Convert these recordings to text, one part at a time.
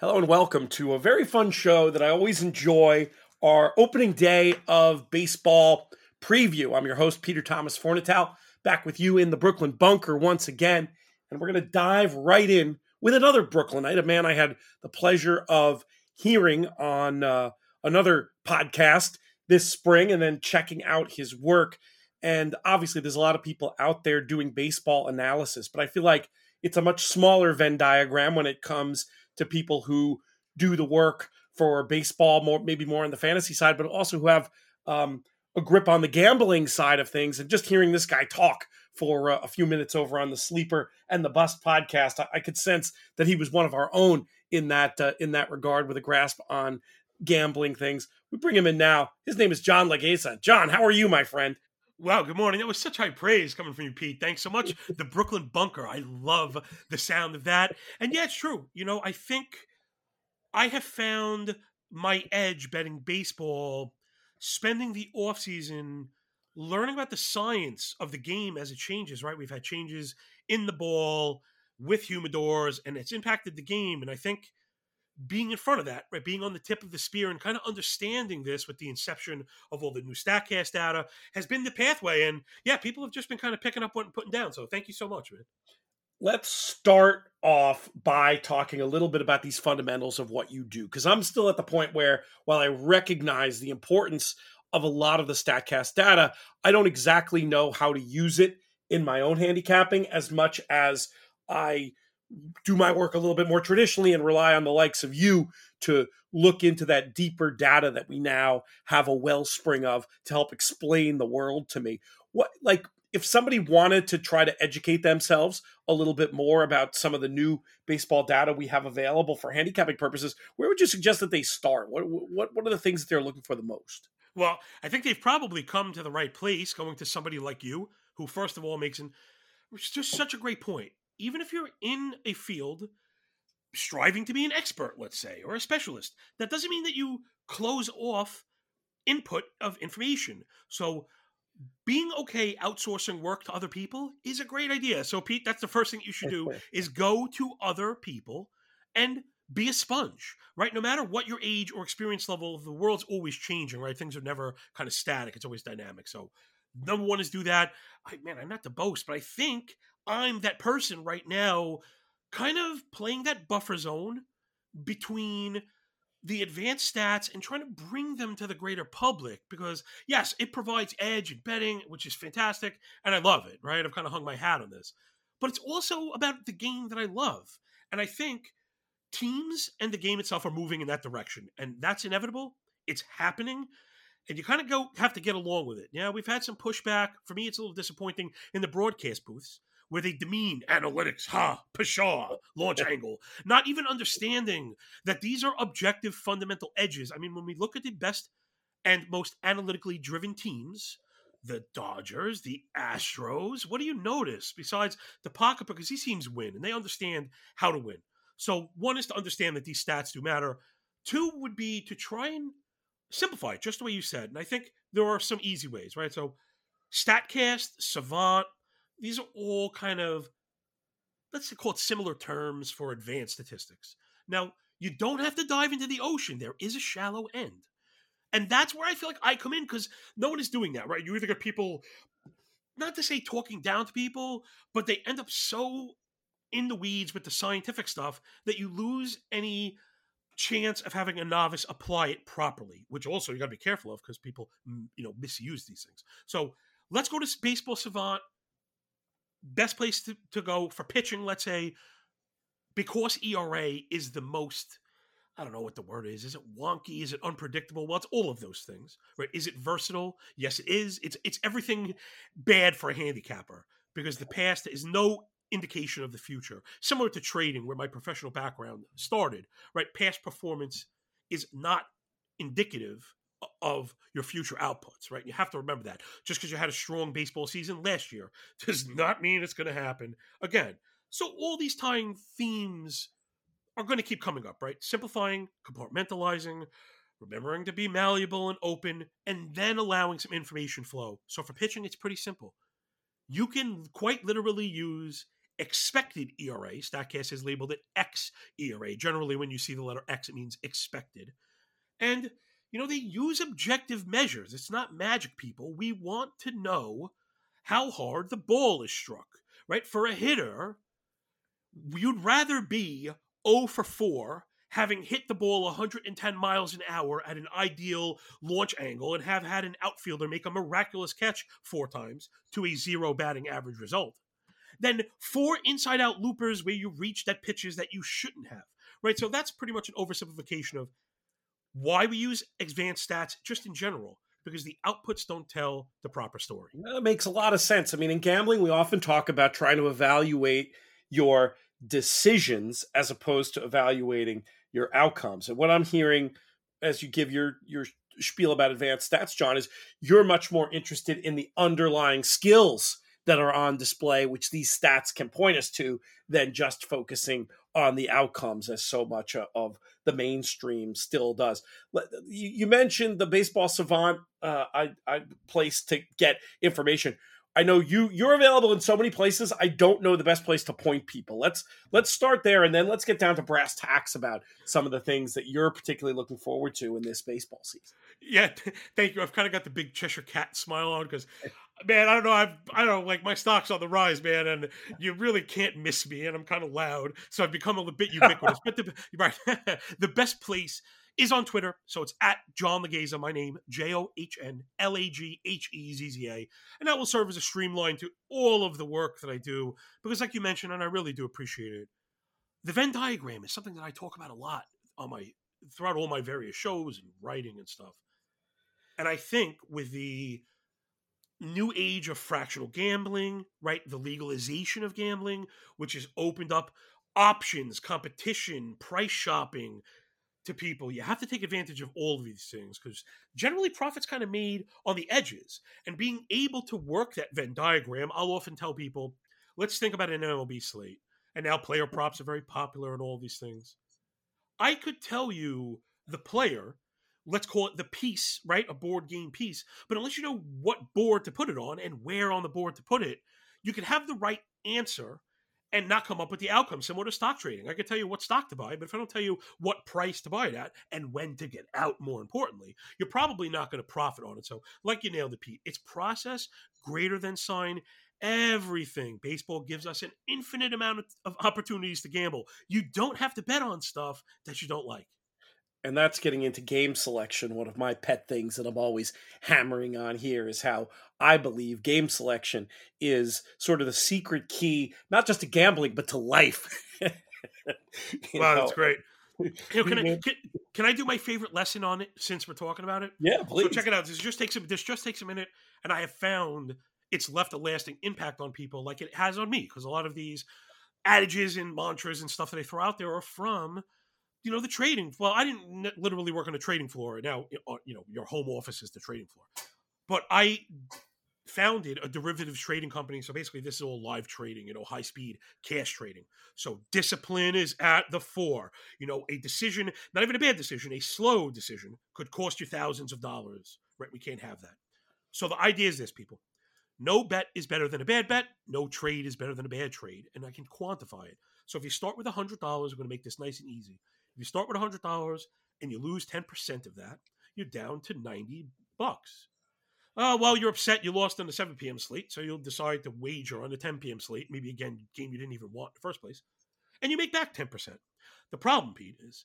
Hello and welcome to a very fun show that I always enjoy, our opening day of baseball preview. I'm your host, Peter Thomas Fornatale, back with you in the Brooklyn bunker once again. And we're going to dive right in with another Brooklynite, a man I had the pleasure of hearing on uh, another podcast this spring and then checking out his work. And obviously, there's a lot of people out there doing baseball analysis, but I feel like it's a much smaller Venn diagram when it comes to people who do the work for baseball, more maybe more on the fantasy side, but also who have um, a grip on the gambling side of things. And just hearing this guy talk for uh, a few minutes over on the Sleeper and the Bust podcast, I, I could sense that he was one of our own in that uh, in that regard, with a grasp on gambling things. We bring him in now. His name is John Laghezza. John, how are you, my friend? Wow, good morning. That was such high praise coming from you, Pete. Thanks so much. The Brooklyn Bunker. I love the sound of that. And yeah, it's true. You know, I think I have found my edge betting baseball, spending the off season learning about the science of the game as it changes, right? We've had changes in the ball with humidors and it's impacted the game. And I think being in front of that, right, being on the tip of the spear and kind of understanding this with the inception of all the new Statcast data has been the pathway. And yeah, people have just been kind of picking up what and putting down. So thank you so much, man. Let's start off by talking a little bit about these fundamentals of what you do, because I'm still at the point where, while I recognize the importance of a lot of the Statcast data, I don't exactly know how to use it in my own handicapping as much as I do my work a little bit more traditionally and rely on the likes of you to look into that deeper data that we now have a wellspring of to help explain the world to me. What like if somebody wanted to try to educate themselves a little bit more about some of the new baseball data we have available for handicapping purposes, where would you suggest that they start? What what what are the things that they're looking for the most? Well, I think they've probably come to the right place going to somebody like you who first of all makes an which is just such a great point even if you're in a field striving to be an expert, let's say, or a specialist, that doesn't mean that you close off input of information. So being okay outsourcing work to other people is a great idea. So Pete, that's the first thing you should do is go to other people and be a sponge, right? No matter what your age or experience level, the world's always changing, right? Things are never kind of static; it's always dynamic. So, number one is do that. I, man, I'm not to boast, but I think I'm that person right now, kind of playing that buffer zone between the advanced stats and trying to bring them to the greater public because yes it provides edge and betting which is fantastic and i love it right? I've kind of hung my hat on this. But it's also about the game that i love. And i think teams and the game itself are moving in that direction and that's inevitable. It's happening and you kind of go have to get along with it. Yeah we've had some pushback. For me it's a little disappointing in the broadcast booths where they demean analytics, ha, pshaw, launch angle, not even understanding that these are objective fundamental edges. I mean, when we look at the best and most analytically driven teams, the Dodgers, the Astros, what do you notice besides the pocket? Because these teams win and they understand how to win. So, one is to understand that these stats do matter. Two would be to try and simplify it, just the way you said. And I think there are some easy ways, right? So, StatCast, Savant, these are all kind of let's call it similar terms for advanced statistics. Now, you don't have to dive into the ocean. There is a shallow end. And that's where I feel like I come in because no one is doing that, right? You either get people, not to say talking down to people, but they end up so in the weeds with the scientific stuff that you lose any chance of having a novice apply it properly, which also you got to be careful of because people, mm, you know, misuse these things. So let's go to Baseball Savant best place to, to go for pitching, let's say, because ERA is the most I don't know what the word is. Is it wonky? Is it unpredictable? Well, it's all of those things, right? Is it versatile? Yes, it is. It's it's everything bad for a handicapper because the past is no indication of the future. Similar to trading, where my professional background started, right? Past performance is not indicative of your future outputs, right? You have to remember that. Just because you had a strong baseball season last year does not mean it's going to happen again. So all these tying themes are going to keep coming up, right? Simplifying, compartmentalizing, remembering to be malleable and open, and then allowing some information flow. So for pitching, it's pretty simple. You can quite literally use expected ERA. Statcast has labeled it X ERA. Generally, when you see the letter X, it means expected. And, you know, they use objective measures. It's not magic, people. We want to know how hard the ball is struck, right? For a hitter, you'd rather be 0 for 4 having hit the ball 110 miles an hour at an ideal launch angle and have had an outfielder make a miraculous catch four times to a zero batting average result than four inside out loopers where you reached at pitches that you shouldn't have. Right. So that's pretty much an oversimplification of why we use advanced stats just in general because the outputs don't tell the proper story. That makes a lot of sense. I mean, in gambling, we often talk about trying to evaluate your decisions as opposed to evaluating your outcomes. And what I'm hearing as you give your your spiel about advanced stats, John, is you're much more interested in the underlying skills that are on display, which these stats can point us to, than just focusing on the outcomes, as so much of the mainstream still does. You mentioned the baseball savant uh, I, I place to get information. I know you you're available in so many places. I don't know the best place to point people. Let's let's start there and then let's get down to brass tacks about some of the things that you're particularly looking forward to in this baseball season. Yeah, thank you. I've kind of got the big Cheshire cat smile on because man, I don't know. I've, I don't like my stock's on the rise, man, and you really can't miss me, and I'm kind of loud, so I've become a bit ubiquitous. but the right, the best place is on Twitter, so it's at John Laghezza, my name, J O H N L A G H E Z Z A, and that will serve as a streamline to all of the work that I do because, like you mentioned, and I really do appreciate it. The Venn diagram is something that I talk about a lot on my throughout all my various shows and writing and stuff. And I think with the new age of fractional gambling, right? The legalization of gambling, which has opened up options, competition, price shopping to people. You have to take advantage of all of these things because generally profits kind of made on the edges. And being able to work that Venn diagram, I'll often tell people, let's think about an MLB slate. And now player props are very popular and all these things. I could tell you the player let's call it the piece, right? A board game piece. But unless you know what board to put it on and where on the board to put it, you can have the right answer and not come up with the outcome similar to stock trading. I can tell you what stock to buy, but if I don't tell you what price to buy it at and when to get out, more importantly, you're probably not going to profit on it. So, like you nailed it, Pete, it's process greater than sign everything. Baseball gives us an infinite amount of opportunities to gamble. You don't have to bet on stuff that you don't like and that's getting into game selection. One of my pet things that I'm always hammering on here is how I believe game selection is sort of the secret key, not just to gambling, but to life. wow, know? that's great. You know, can, I, can, can, I do my favorite lesson on it since we're talking about it? Yeah, please. So check it out. This just takes a, this just takes a minute, and I have found it's left a lasting impact on people, like it has on me, because a lot of these adages and mantras and stuff that I throw out there are from you know the trading well i didn't literally work on a trading floor now uh, you know your home office is the trading floor. But i founded a derivatives trading company so basically this is all live trading you know high speed cash trading. So discipline is at the fore. You know a decision not even a bad decision a slow decision could cost you thousands of dollars right? We can't have that. So the idea is this people. No bet is better than a bad bet. No trade is better than a bad trade and i can quantify it. So if you start with $100 we're going to make this nice and easy if you start with $100 and you lose 10% of that, you're down to 90 bucks. Uh, well, you're upset you lost on the 7 p.m. slate, so you'll decide to wager on the 10 p.m. slate, maybe again, game you didn't even want in the first place, and you make back 10%. The problem, Pete, is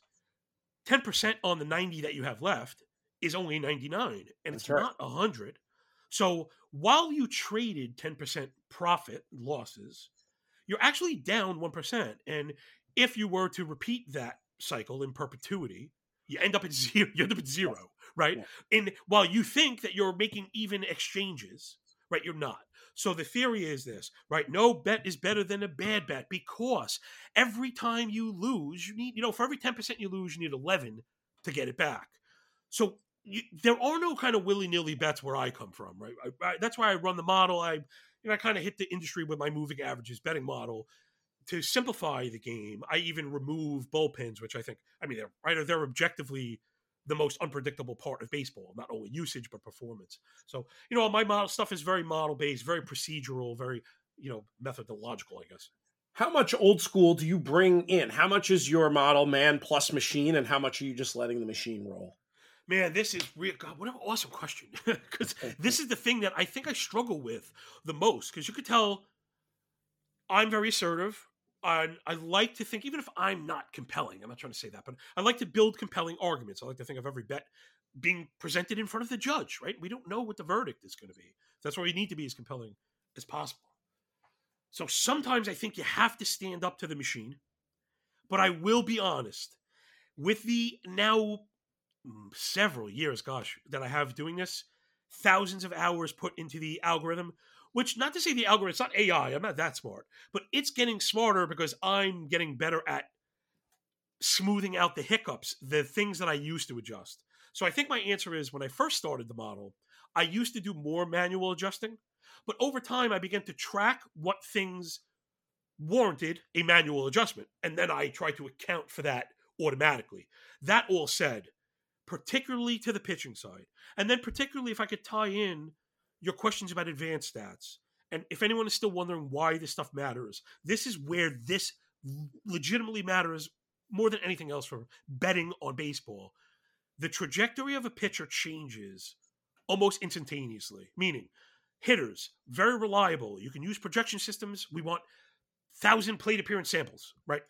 10% on the 90 that you have left is only 99, and it's right. not 100. So while you traded 10% profit losses, you're actually down 1%. And if you were to repeat that cycle in perpetuity, you end up at mm-hmm. zero. You end up at zero, right? Yeah. And while you think that you're making even exchanges, right, you're not. So the theory is this, right? No bet is better than a bad bet because every time you lose, you need, you know, for every 10% you lose, you need 11 to get it back. So you, there are no kind of willy nilly bets where I come from, right? I, I, that's why I run the model. I, you know, I kind of hit the industry with my moving averages betting model to simplify the game, I even remove bullpens, which I think, I mean, they're right, they're objectively the most unpredictable part of baseball, not only usage but performance. So, you know, my model stuff is very model based, very procedural, very, you know, methodological, I guess. How much old school do you bring in? How much is your model man plus machine, and how much are you just letting the machine roll? Man, this is real. God, what an awesome question. Because this is the thing that I think I struggle with the most. Because you could tell I'm very assertive. I, I like to think, even if I'm not compelling, I'm not trying to say that, but I like to build compelling arguments. I like to think of every bet being presented in front of the judge, right? We don't know what the verdict is going to be. That's why we need to be as compelling as possible. So sometimes I think you have to stand up to the machine. But I will be honest, with the now mm, several years, gosh, that I have doing this, thousands of hours put into the algorithm, which not to say the algorithm, it's not AI, I'm not that smart, but it's getting smarter because I'm getting better at smoothing out the hiccups, the things that I used to adjust. So I think my answer is when I first started the model, I used to do more manual adjusting. But over time, I began to track what things warranted a manual adjustment. And then I tried to account for that automatically. That all said, particularly to the pitching side, and then particularly if I could tie in your questions about advanced stats. And if anyone is still wondering why this stuff matters, this is where this legitimately matters more than anything else for betting on baseball. The trajectory of a pitcher changes almost instantaneously, meaning hitters, very reliable. You can use projection systems. We want thousand plate appearance samples, right?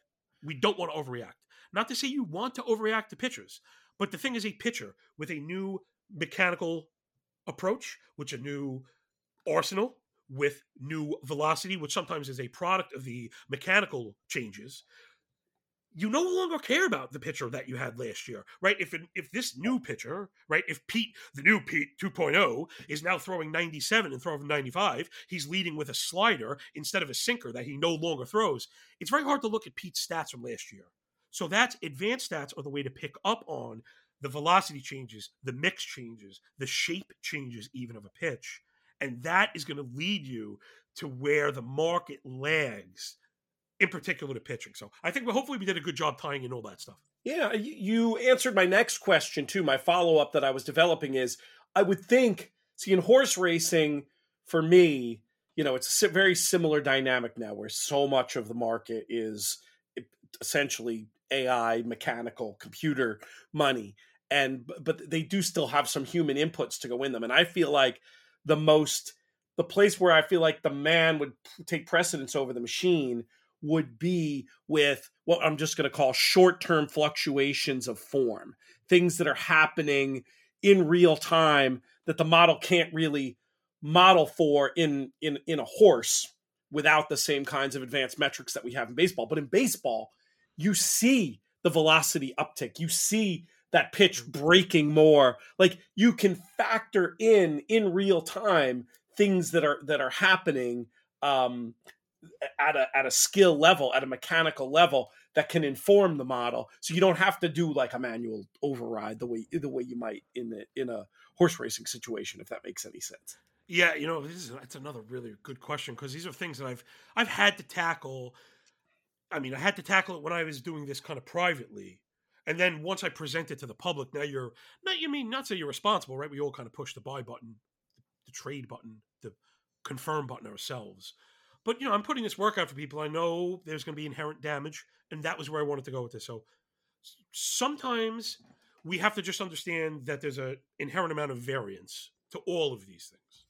We don't want to overreact. Not to say you want to overreact to pitchers, but the thing is, a pitcher with a new mechanical approach, which a new arsenal with new velocity, which sometimes is a product of the mechanical changes, you no longer care about the pitcher that you had last year, right? If if this new pitcher, right, if Pete, the new Pete 2.0, is now throwing 97 and throwing 95, he's leading with a slider instead of a sinker that he no longer throws. It's very hard to look at Pete's stats from last year. So that's advanced stats are the way to pick up on the velocity changes, the mix changes, the shape changes even of a pitch. And that is going to lead you to where the market lags in particular to pitching. So I think well, hopefully we did a good job tying in all that stuff. Yeah, you answered my next question too. My follow up that I was developing is I would think, see, in horse racing, for me, you know, it's a very similar dynamic now where so much of the market is essentially AI, mechanical, computer money. And but they do still have some human inputs to go in them. And I feel like the most the place where I feel like the man would take precedence over the machine would be with what I'm just going to call short term fluctuations of form, things that are happening in real time that the model can't really model for in in in a horse without the same kinds of advanced metrics that we have in baseball but in baseball you see the velocity uptick you see that pitch breaking more like you can factor in in real time things that are that are happening um at a at a skill level, at a mechanical level that can inform the model. So you don't have to do like a manual override the way the way you might in the in a horse racing situation, if that makes any sense. Yeah, you know, this is that's another really good question because these are things that I've I've had to tackle. I mean, I had to tackle it when I was doing this kind of privately. And then once I present it to the public, now you're not you mean not say you're responsible, right? We all kind of push the buy button, the trade button, the confirm button ourselves. But you know, I'm putting this work out for people. I know there's going to be inherent damage, and that was where I wanted to go with this. So sometimes we have to just understand that there's an inherent amount of variance to all of these things.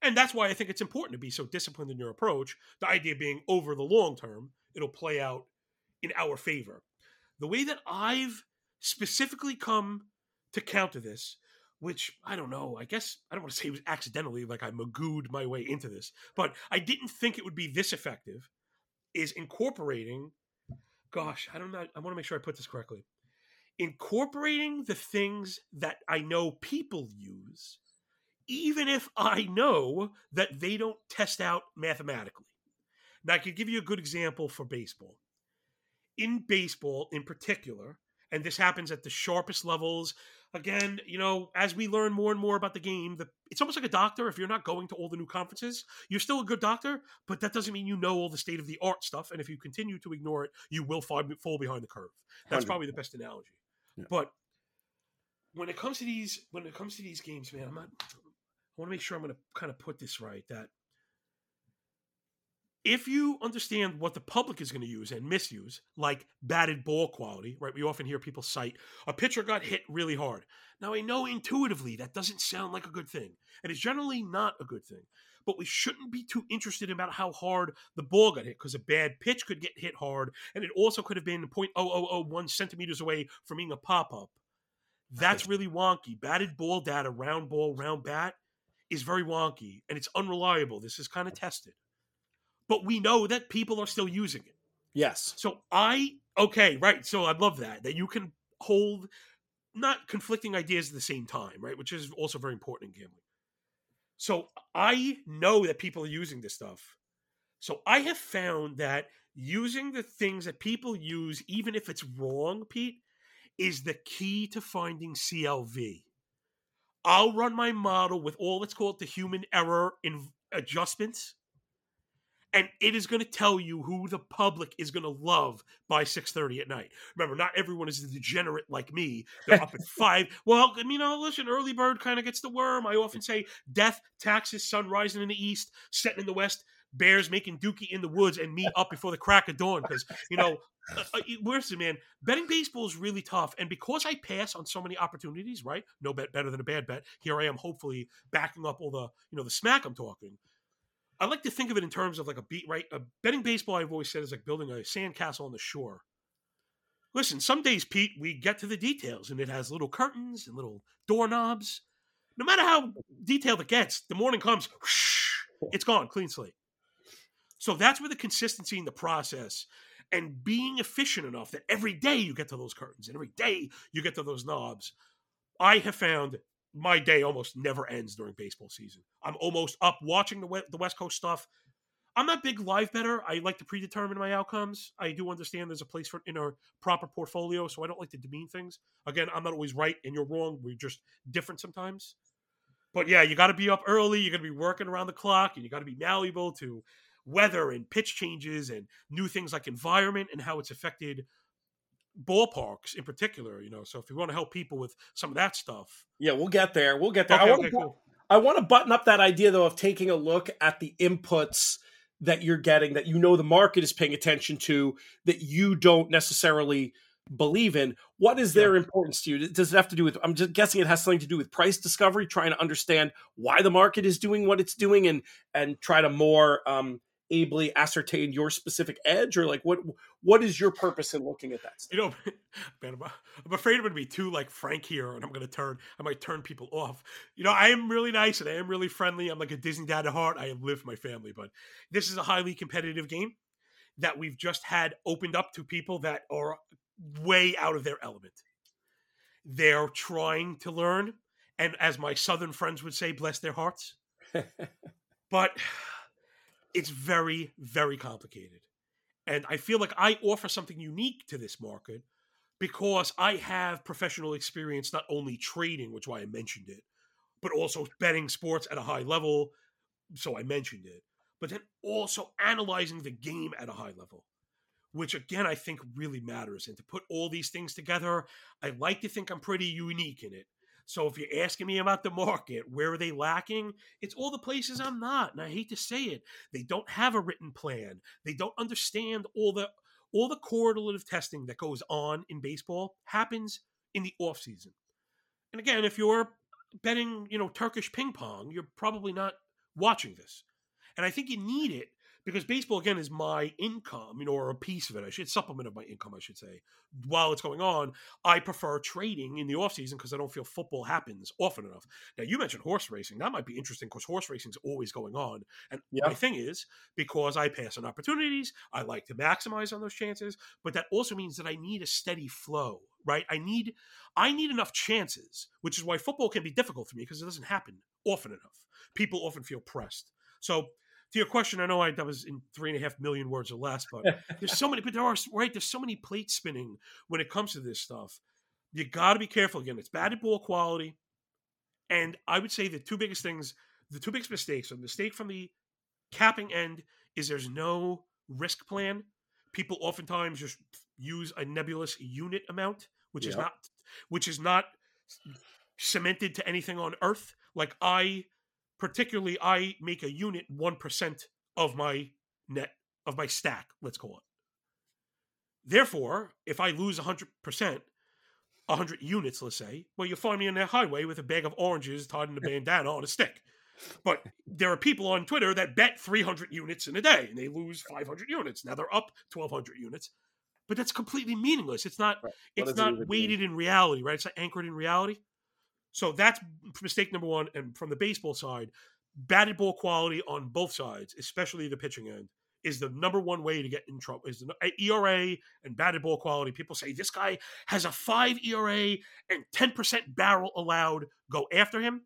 And that's why I think it's important to be so disciplined in your approach. The idea being over the long term, it'll play out in our favor. The way that I've specifically come to counter this which I don't know. I guess I don't want to say it was accidentally, like I magooed my way into this, but I didn't think it would be this effective. Is incorporating, gosh, I don't know. I want to make sure I put this correctly. Incorporating the things that I know people use, even if I know that they don't test out mathematically. Now, I could give you a good example for baseball. In baseball, in particular, and this happens at the sharpest levels again, you know, as we learn more and more about the game, the, it's almost like a doctor. If you're not going to all the new conferences, you're still a good doctor, but that doesn't mean you know all the state of the art stuff. And if you continue to ignore it, you will fall, fall behind the curve. That's 100%. probably the best analogy. Yeah. But when it comes to these, when it comes to these games, man, I'm not. I want to make sure I'm going to kind of put this right. That if you understand what the public is going to use and misuse, like batted ball quality, right? We often hear people cite a pitcher got hit really hard. Now, I know intuitively that doesn't sound like a good thing, and it's generally not a good thing. But we shouldn't be too interested about how hard the ball got hit because a bad pitch could get hit hard, and it also could have been 0.0001 centimeters away from being a pop up. That's really wonky. Batted ball data, round ball, round bat, is very wonky and it's unreliable. This is kind of tested but we know that people are still using it. Yes. So I okay, right. So I love that that you can hold not conflicting ideas at the same time, right? Which is also very important in gambling. So I know that people are using this stuff. So I have found that using the things that people use, even if it's wrong, Pete, is the key to finding CLV. I'll run my model with all let's call it the human error in adjustments and it is going to tell you who the public is going to love by 6.30 at night. Remember not everyone is a degenerate like me. They're up at 5 well i mean listen early bird kind of gets the worm. I often say death taxes sun rising in the east setting in the west bears making dookie in the woods and me up before the crack of dawn. Because you know uh, uh, listen man betting baseball is really tough. And because i pass on so many opportunities right? No bet better than a bad bet. Here i am hopefully backing up all the you know the smack i'm talking I like to think of it in terms of like a beat, right? A betting baseball, I've always said, is like building a sandcastle on the shore. Listen, some days, Pete, we get to the details and it has little curtains and little doorknobs. No matter how detailed it gets, the morning comes, whoosh, it's gone, clean slate. So that's where the consistency in the process and being efficient enough that every day you get to those curtains and every day you get to those knobs. I have found my day almost never ends during baseball season. I'm almost up watching the the West Coast stuff. I'm not big live bettor. I like to predetermine my outcomes. I do understand there's a place for in a proper portfolio, so I don't like to demean things. Again, I'm not always right and you're wrong. We're just different sometimes. But yeah, you got to be up early. You got to be working around the clock, and you got to be malleable to weather and pitch changes and new things like environment and how it's affected ballparks in particular, you know. So if you want to help people with some of that stuff, yeah, we'll get there. We'll get there. Okay, I want okay, to cool. I want to button up that idea though of taking a look at the inputs that you're getting that you know the market is paying attention to that you don't necessarily believe in. What is their importance to you? Does it have to do with I'm just guessing it has something to do with price discovery, trying to understand why the market is doing what it's doing and and try to more um ably ascertain your specific edge or like what what is your purpose in looking at that stuff? you know, man, I'm, I'm afraid I'm to be too like frank here, and I'm going to turn, I might turn people off. You know, I am really nice and I am really friendly. I'm like a Disney dad at heart. I live my family, but this is a highly competitive game that we've just had opened up to people that are way out of their element. They're trying to learn, and as my southern friends would say, bless their hearts. but it's very, very complicated. And I feel like I offer something unique to this market because I have professional experience not only trading, which why I mentioned it, but also betting sports at a high level. So I mentioned it. But then also analyzing the game at a high level, which again I think really matters. And to put all these things together, I like to think I'm pretty unique in it. So if you're asking me about the market, where are they lacking? It's all the places I'm not. And I hate to say it. They don't have a written plan. They don't understand all the all the correlative testing that goes on in baseball happens in the off season. And again, if you're betting, you know, Turkish ping pong, you're probably not watching this. And I think you need it because baseball again is my income, you know, or a piece of it. I should supplement of my income, I should say. While it's going on, I prefer trading in the off season because I don't feel football happens often enough. Now you mentioned horse racing. That might be interesting because horse racing is always going on. And Yeah. my thing is because I pass on opportunities, I like to maximize on those chances. But that also means that I need a steady flow, right? I need I need enough chances, which is why football can be difficult for me because it doesn't happen often enough. People often feel pressed. So to your question, I know I that was in three and a half million words or less, but there's so many, but there are right. There's so many plates spinning when it comes to this stuff. You got to be careful. Again, it's batted ball quality, and I would say the two biggest things, the two biggest mistakes, a mistake from the capping end is there's no risk plan. People oftentimes just use a nebulous unit amount, which is not, which is not cemented to anything on Earth. Like I, particularly, I make a unit one percent of my net of my stack, let's call it. Therefore, if I lose 100%, 100 units, let's say, well, you'll find me in the highway with a bag of oranges tied in a bandana on a stick. But there are people on Twitter that bet 300 units in a day and they lose 500 units. Now they're up 1,200 units, but that's completely meaningless. It's not. Right. It's it not even weighted in reality, right? It's not anchored in reality. So that's mistake number one. And from the baseball side, batted ball quality on both sides, especially the pitching end, is the number one way to get in trouble. Is the ERA and batted ball quality. People say this guy has a five ERA and ten percent barrel allowed. Go after him.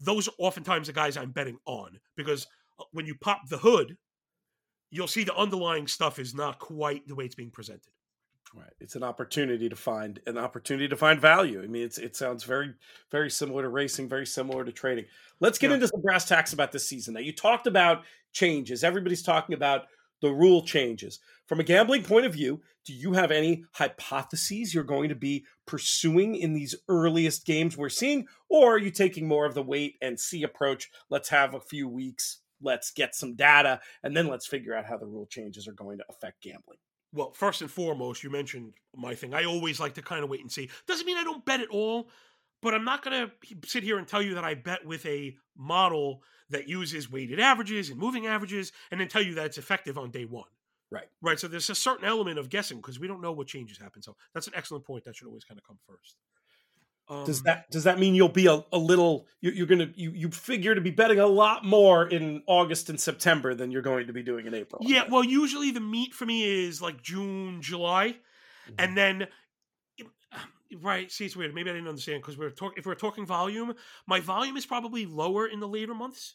Those are oftentimes the guys I'm betting on because uh, when you pop the hood, you'll see the underlying stuff is not quite the way it's being presented. Right. It's an opportunity to find an opportunity to find value. I mean, it's it sounds very very similar to racing, very similar to trading. Let's get Yeah. into some brass tacks about this season. Now, you talked about changes. Everybody's talking about the rule changes. From a gambling point of view, do you have any hypotheses you're going to be pursuing in these earliest games we're seeing, or are you taking more of the wait and see approach? Let's have a few weeks, let's get some data, and then let's figure out how the rule changes are going to affect gambling. Well, first and foremost, you mentioned my thing. I always like to kind of wait and see. Doesn't mean I don't bet at all, but I'm not going to sit here and tell you that I bet with a model that uses weighted averages and moving averages and then tell you that it's effective on day one. Right. Right. So there's a certain element of guessing because we don't know what changes happen. So that's an excellent point. That should always kind of come first. Um, Does that does that mean you'll be a, a little you're, you're gonna you you figure to be betting a lot more in August and September than you're going to be doing in April? Yeah. Well, usually the meat for me is like June, July. Mhm. and then right see it's weird maybe i didn't understand because we're talking if we're talking volume my volume is probably lower in the later months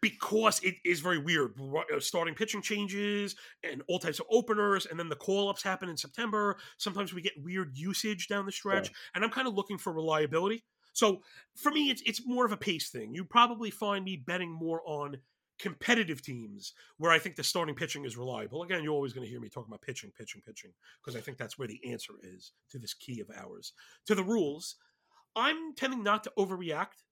because it is very weird uh, starting pitching changes and all types of openers and then the call-ups happen in september sometimes we get weird usage down the stretch and i'm kind of looking for reliability so for me it's, it's more of a pace thing you probably find me betting more on competitive teams where I think the starting pitching is reliable. Again, you're always going to hear me talking about pitching, pitching, pitching, because I think that's where the answer is to this key of ours. To the rules, I'm tending not to overreact.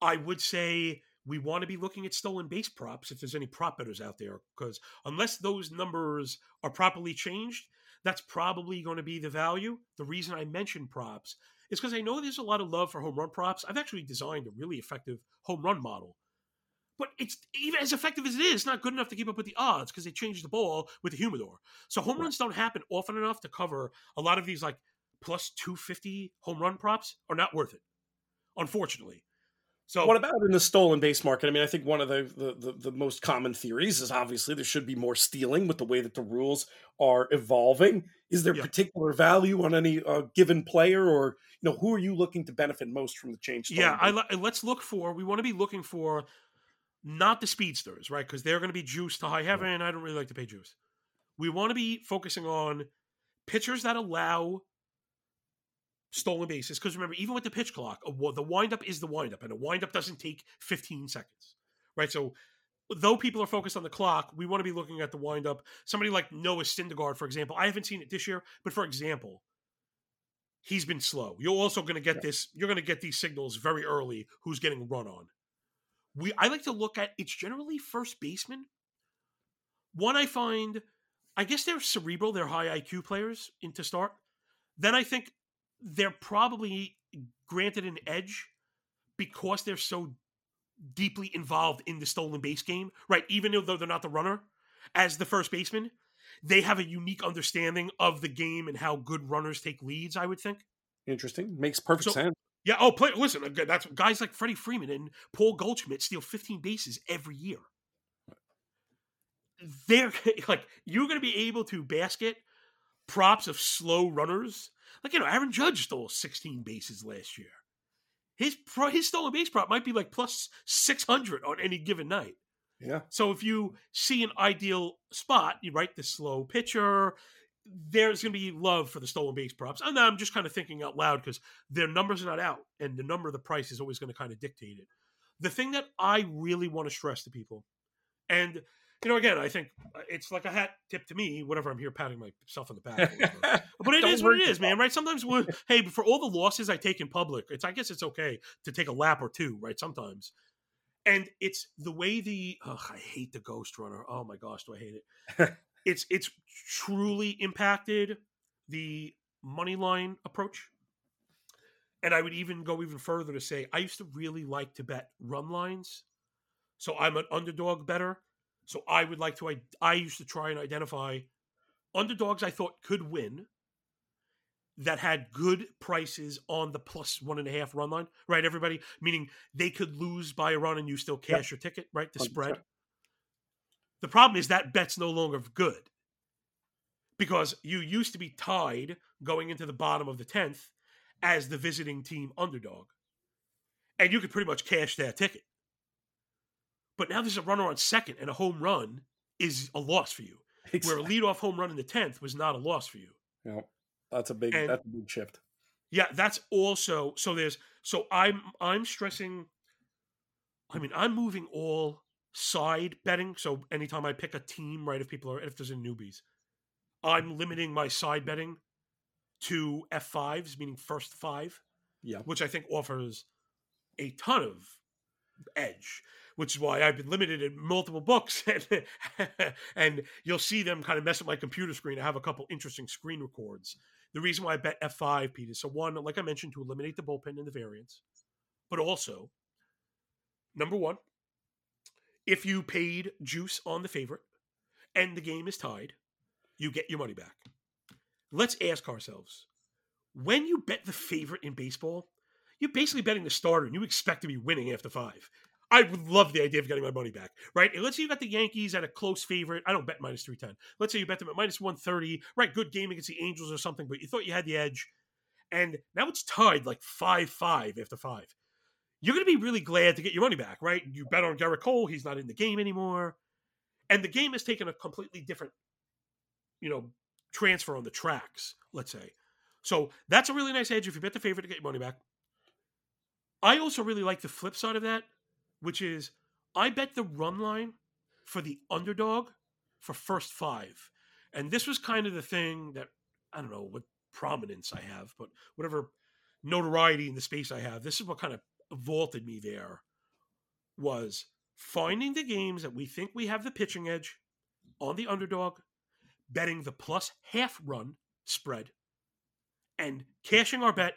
I would say we want to be looking at stolen base props if there's any prop bettors out there, because unless those numbers are properly changed, that's probably going to be the value. The reason I mention props is because I know there's a lot of love for home run props. I've actually designed a really effective home run model but it's even as effective as it is, it's not good enough to keep up with the odds because they changed the ball with the humidor. So home runs don't happen often enough to cover a lot of these like plus 250 home run props are not worth it, unfortunately. So What about in the stolen base market? I mean, I think one of the, the, the, the most common theories is obviously there should be more stealing with the way that the rules are evolving. Is there Yeah. particular value on any uh, given player, or you know, who are you looking to benefit most from the change? yeah, I, let's look for. We want to be looking for not the speedsters, right? Because they're going to be juiced to high heaven. I don't really like to pay juice. We want to be focusing on pitchers that allow stolen bases. Because remember, even with the pitch clock, a the windup is the windup, and a windup doesn't take 15 seconds, right? So, though people are focused on the clock, we want to be looking at the windup. Somebody like Noah Syndergaard, for example, I haven't seen it this year, but for example, he's been slow. You're also going to get Yeah. this. You're going to get these signals very early. Who's getting run on? We I like to look at. It's generally first baseman. One I find, I guess they're cerebral. They're high IQ players in to start. Then I think they're probably granted an edge because they're so deeply involved in the stolen base game, right? Even though they're not the runner, as the first baseman, they have a unique understanding of the game and how good runners take leads. I would think. Interesting, makes perfect So- sense. Yeah. Oh, play. Listen, uh, that's guys like Freddie Freeman and Paul Goldschmidt steal 15 bases every year. They're like you're going to be able to basket props of slow runners. Like you know, Aaron Judge stole 16 bases last year. His pro, his stolen base prop might be like plus 600 on any given night. Yeah, So if you see an ideal spot, you write the slow pitcher. There's going to be love for the stolen base props. And I'm just kind of thinking out loud because their numbers are not out, and the number of the price is always going to kind of dictate it. The thing that I really want to stress to people, and you know, again, I think uh, it's like a hat tip to me. Whatever, I'm here patting myself on the back. But it is what it is, man. Right? Sometimes, we hey, for all the losses I take in public, it's I guess it's okay to take a lap or two, right? Sometimes, and it's the way the ugh, I hate the Ghost Runner. Oh my gosh, do I hate it? it's it's truly impacted the money line approach. And I would even go even further to say I used to really like to bet run lines. So I'm an underdog bettor. So I would like to I, I used to try and identify underdogs I thought could win that had good prices on the plus one and a half run line, right? Everybody, meaning they could lose by a run and you still cash yep. your ticket, right? The 100%. spread. The problem is that bet's no longer good because you used to be tied going into the bottom of the 10th as the visiting team underdog. And you could pretty much cash that ticket. But now there's a runner on second and a home run is a loss for you. Exactly. Where a leadoff home run in the 10th was not a loss for you. Yeah, That's a big and, that's a big shift. Yeah, that's also so there's so I'm I'm stressing I mean, I'm moving all side betting. So anytime I pick a team, right, if people are if there's any newbies, I'm limiting my side betting to F5s, meaning first five. Yeah. Which I think offers a ton of edge which is why I've been limited in multiple books, and, and you'll see them kind of mess up my computer screen. I have a couple interesting screen records the reason why I bet F5, Peter. So, one, like I mentioned, to eliminate the bullpen and the variance, but also, number one, if you paid juice on the favorite and the game is tied, you get your money back. Let's ask ourselves when you bet the favorite in baseball, you're basically betting the starter and you expect to be winning after five. I would love the idea of getting my money back, right? And let's say you got the Yankees at a close favorite. I don't bet minus 310. Let's say you bet them at minus 130, right? Good game against the Angels or something, but you thought you had the edge. And now it's tied like 5 5 after five. You're going to be really glad to get your money back, right? You bet on Gerrit Cole. He's not in the game anymore. And the game has taken a completely different, you know, transfer on the tracks, let's say. So that's a really nice edge if you bet the favorite to get your money back. I also really like the flip side of that which is I bet the run line for the underdog for first five. And this was kind of the thing that I don't know what prominence I have, but whatever notoriety in the space I have, this is what kind of vaulted me there was finding the games that we think we have the pitching edge on the underdog, betting the plus half run spread, and cashing our bet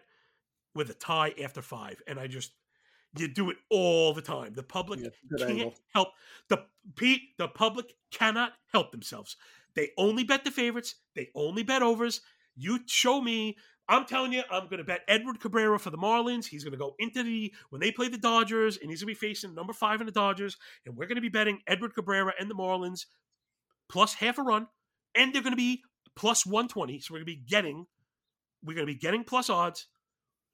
with a tie after five. And I just you do it all the time. The public yeah, can't angle. help the Pete. The public cannot help themselves. They only bet the favorites. They only bet overs. You show me. I'm telling you, I'm going to bet Edward Cabrera for the Marlins. He's going to go into the when they play the Dodgers, and he's going to be facing number five in the Dodgers, and we're going to be betting Edward Cabrera and the Marlins plus half a run, and they're going to be plus 120. So we're going to be getting, we're going to be getting plus odds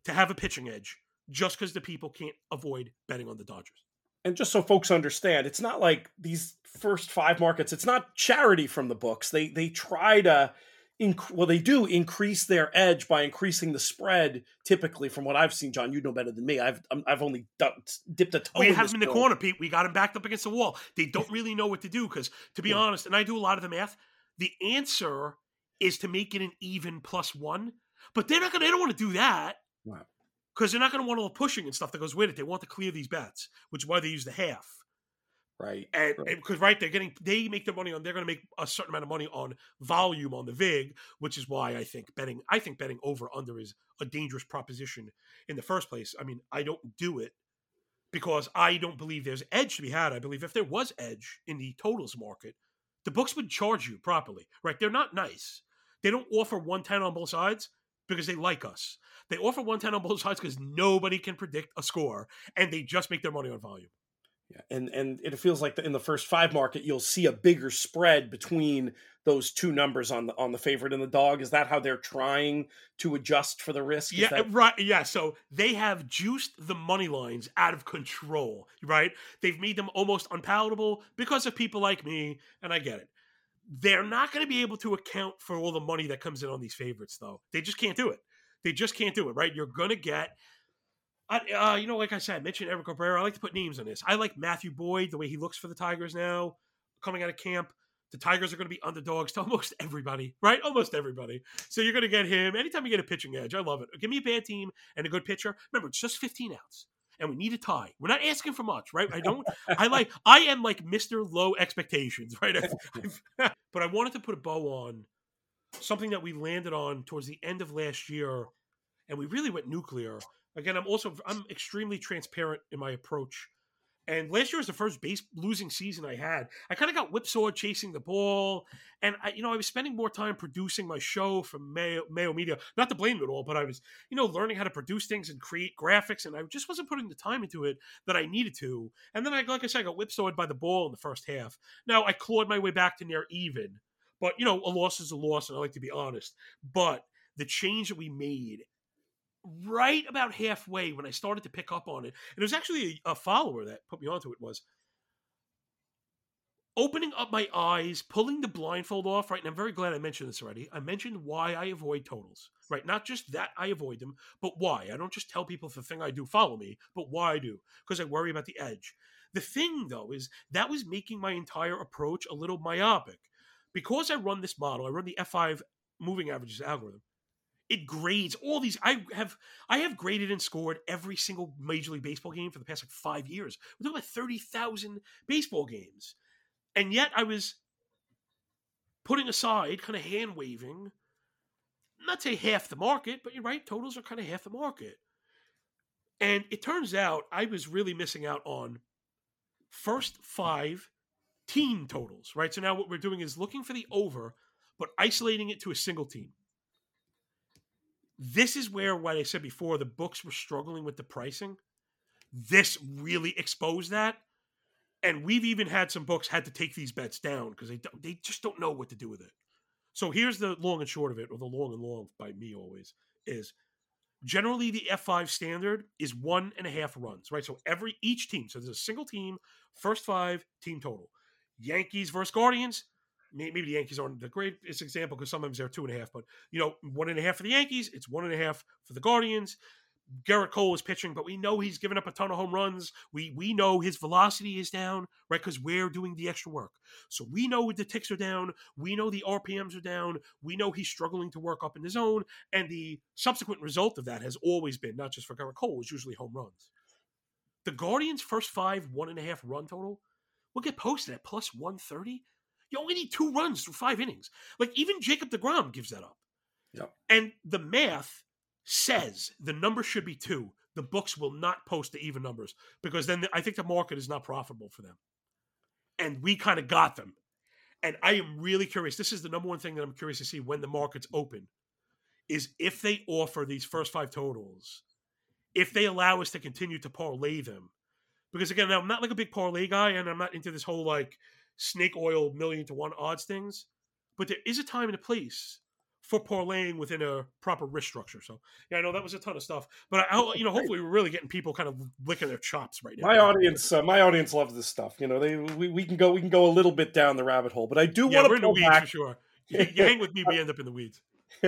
to have a pitching edge just because the people can't avoid betting on the Dodgers. And just so folks understand, it's not like these first five markets. It's not charity from the books. They they try to, inc- well, they do increase their edge by increasing the spread. Typically, from what I've seen, John, you know better than me. I've I've only dipped a toe. We have them in the corner, Pete. We got him backed up against the wall. They don't really know what to do because, to be yeah. honest, and I do a lot of the math. The answer is to make it an even plus one, but they're not gonna. They don't want to do that. Right because they're not going to want all the pushing and stuff that goes with it. They want to clear these bets, which is why they use the half. Right. And because right. right, they're getting they make their money on they're going to make a certain amount of money on volume on the vig, which is why I think betting I think betting over under is a dangerous proposition in the first place. I mean, I don't do it because I don't believe there's edge to be had. I believe if there was edge in the totals market, the books would charge you properly. Right? They're not nice. They don't offer 110 on both sides because they like us. They offer 110 on both sides because nobody can predict a score, and they just make their money on volume. Yeah, and and it feels like in the first five market, you'll see a bigger spread between those two numbers on the on the favorite and the dog. Is that how they're trying to adjust for the risk? Is yeah, that... right. Yeah, so they have juiced the money lines out of control. Right? They've made them almost unpalatable because of people like me, and I get it. They're not going to be able to account for all the money that comes in on these favorites, though. They just can't do it. They just can't do it, right? You're going to get, uh, you know, like I said, I mentioned Eric Cabrera. I like to put names on this. I like Matthew Boyd, the way he looks for the Tigers now, coming out of camp. The Tigers are going to be underdogs to almost everybody, right? Almost everybody. So you're going to get him. Anytime you get a pitching edge, I love it. Give me a bad team and a good pitcher. Remember, it's just 15 outs. And we need a tie. We're not asking for much, right? I don't. I like. I am like Mister Low Expectations, right? I've, I've, but I wanted to put a bow on something that we landed on towards the end of last year, and we really went nuclear. Again, I'm also I'm extremely transparent in my approach and last year was the first base losing season I had. I kind of got whipsawed chasing the ball, and I, you know, I was spending more time producing my show from Mayo, Mayo Media. Not to blame it all, but I was, you know, learning how to produce things and create graphics, and I just wasn't putting the time into it that I needed to. And then I, like I said, I got whipsawed by the ball in the first half. Now I clawed my way back to near even, but you know, a loss is a loss, and I like to be honest. But the change that we made right about halfway when I started to pick up on it, and it was actually a, a follower that put me onto it was opening up my eyes, pulling the blindfold off, right? And I'm very glad I mentioned this already. I mentioned why I avoid totals, right? Not just that I avoid them, but why. I don't just tell people the thing I do follow me, but why I do, because I worry about the edge. The thing, though, is that was making my entire approach a little myopic. Because I run this model, I run the F5 moving averages algorithm it grades all these i have i have graded and scored every single major league baseball game for the past like five years. We're talking about 30000 baseball games. And yet i was putting aside kind of hand waving not say half the market but you're right totals are kind of half the market. And it turns out i was really missing out on first five team totals right? So now what we're doing is looking for the over but isolating it to a single team this is where what I said before, the books were struggling with the pricing. This really exposed that. And we've even had some books had to take these bets down because they they just don't know what to do with it. So here's the long and short of it, or the long and long by me always is generally the F5 standard is one and a half runs, right? So every each team, so there's a single team, first five team total. Yankees versus Guardians, maybe the Yankees aren't the greatest example because sometimes they're two and a half, but you know, one and a half for the Yankees, it's one and a half for the Guardians. Gerrit Cole is pitching, but we know he's given up a ton of home runs. We we know his velocity is down, right? Because we're doing the extra work. So we know the ticks are down. We know the RPMs are down. We know he's struggling to work up in the zone. And the subsequent result of that has always been, not just for Gerrit Cole, is usually home runs. The Guardians' first five one and a half run total will get posted at plus 130 you only need two runs through five innings. Like even Jacob DeGrom gives that up. Yep. And the math says the number should be two. The books will not post the even numbers because then I think the market is not profitable for them. And we kind of got them. And I am really curious. This is the number one thing that I'm curious to see when the markets open is if they offer these first five totals, if they allow us to continue to parlay them. Because again, I'm not like a big parlay guy and I'm not into this whole like snake oil million to one odds things, but there is a time and a place for parlaying within a proper risk structure. So yeah, I know that was a ton of stuff, but I, you know, hopefully we're really getting people kind of licking their chops right now. My audience, uh, my audience loves this stuff. You know, they we, we can go we can go a little bit down the rabbit hole, but I do yeah, want to pull back. for sure. You, you hang with me, we end up in the weeds.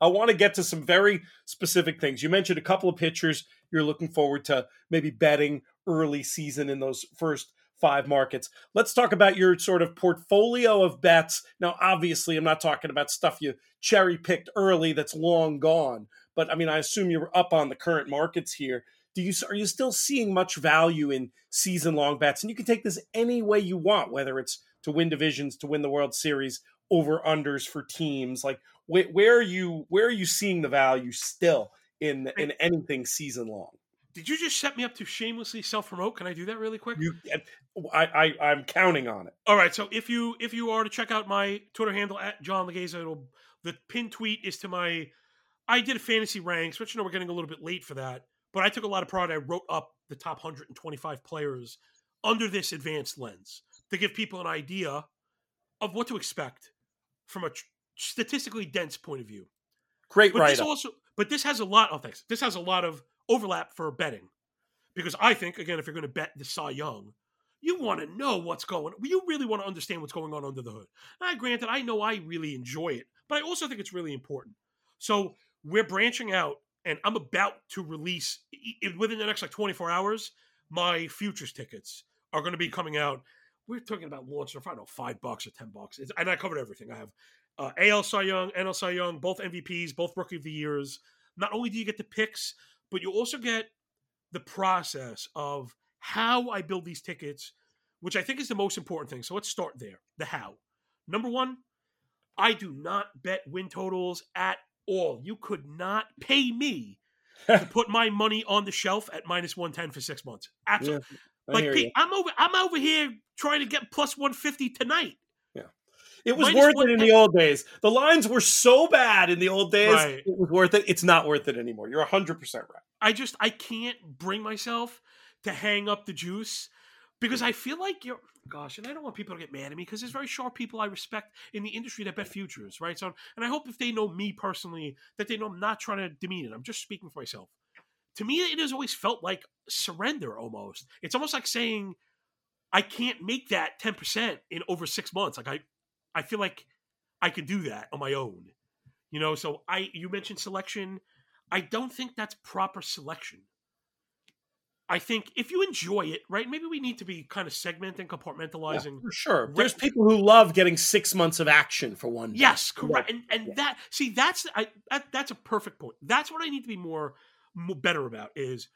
I want to get to some very specific things. You mentioned a couple of pitchers you're looking forward to maybe betting early season in those first five markets. Let's talk about your sort of portfolio of bets. Now, obviously, I'm not talking about stuff you cherry picked early that's long gone, but I mean, I assume you're up on the current markets here. Do you are you still seeing much value in season long bets? And you can take this any way you want, whether it's to win divisions, to win the World Series, over unders for teams. Like where, where are you where are you seeing the value still in in anything season long? Did you just set me up to shamelessly self promote? Can I do that really quick? You, I, I, I'm counting on it. All right. So if you if you are to check out my Twitter handle at John Laghezza, it'll the pin tweet is to my. I did a fantasy ranks, which you know we're getting a little bit late for that, but I took a lot of pride. I wrote up the top 125 players under this advanced lens to give people an idea of what to expect from a statistically dense point of view. Great, but? This also, but this has a lot. Oh, thanks. This has a lot of overlap for betting. Because I think, again, if you're going to bet the Cy Young, you want to know what's going. You really want to understand what's going on under the hood. Now, granted, I know I really enjoy it, but I also think it's really important. So we're branching out, and I'm about to release within the next like 24 hours. My futures tickets are going to be coming out. We're talking about launching for I know five bucks or ten bucks, it's, and I covered everything. I have uh, AL Cy Young, NL Cy Young, both MVPs, both Rookie of the Years. Not only do you get the picks, but you also get the process of how I build these tickets, which I think is the most important thing. So let's start there. The how. Number one, I do not bet win totals at all. You could not pay me to put my money on the shelf at minus 110 for six months. Absolutely. Yeah, like Pete, I'm over I'm over here trying to get plus 150 tonight. It was worth it in the old days. The lines were so bad in the old days. Right. It was worth it. It's not worth it anymore. You're 100% right. I just I can't bring myself to hang up the juice because I feel like you're gosh, and I don't want people to get mad at me because there's very sharp people I respect in the industry that bet futures, right? So and I hope if they know me personally that they know I'm not trying to demean it. I'm just speaking for myself. To me, it has always felt like surrender almost. It's almost like saying I can't make that 10% in over six months. Like I I feel like I could do that on my own. You know, so I you mentioned selection. I don't think that's proper selection. I think if you enjoy it, right? Maybe we need to be kind of segmenting, Yeah, compartmentalizing. for sure. Re- There's people who love getting six months of action for one. day. Yes, correct. And and Yeah. that see that's I that, that's a perfect point. That's what I need to be more, more better about is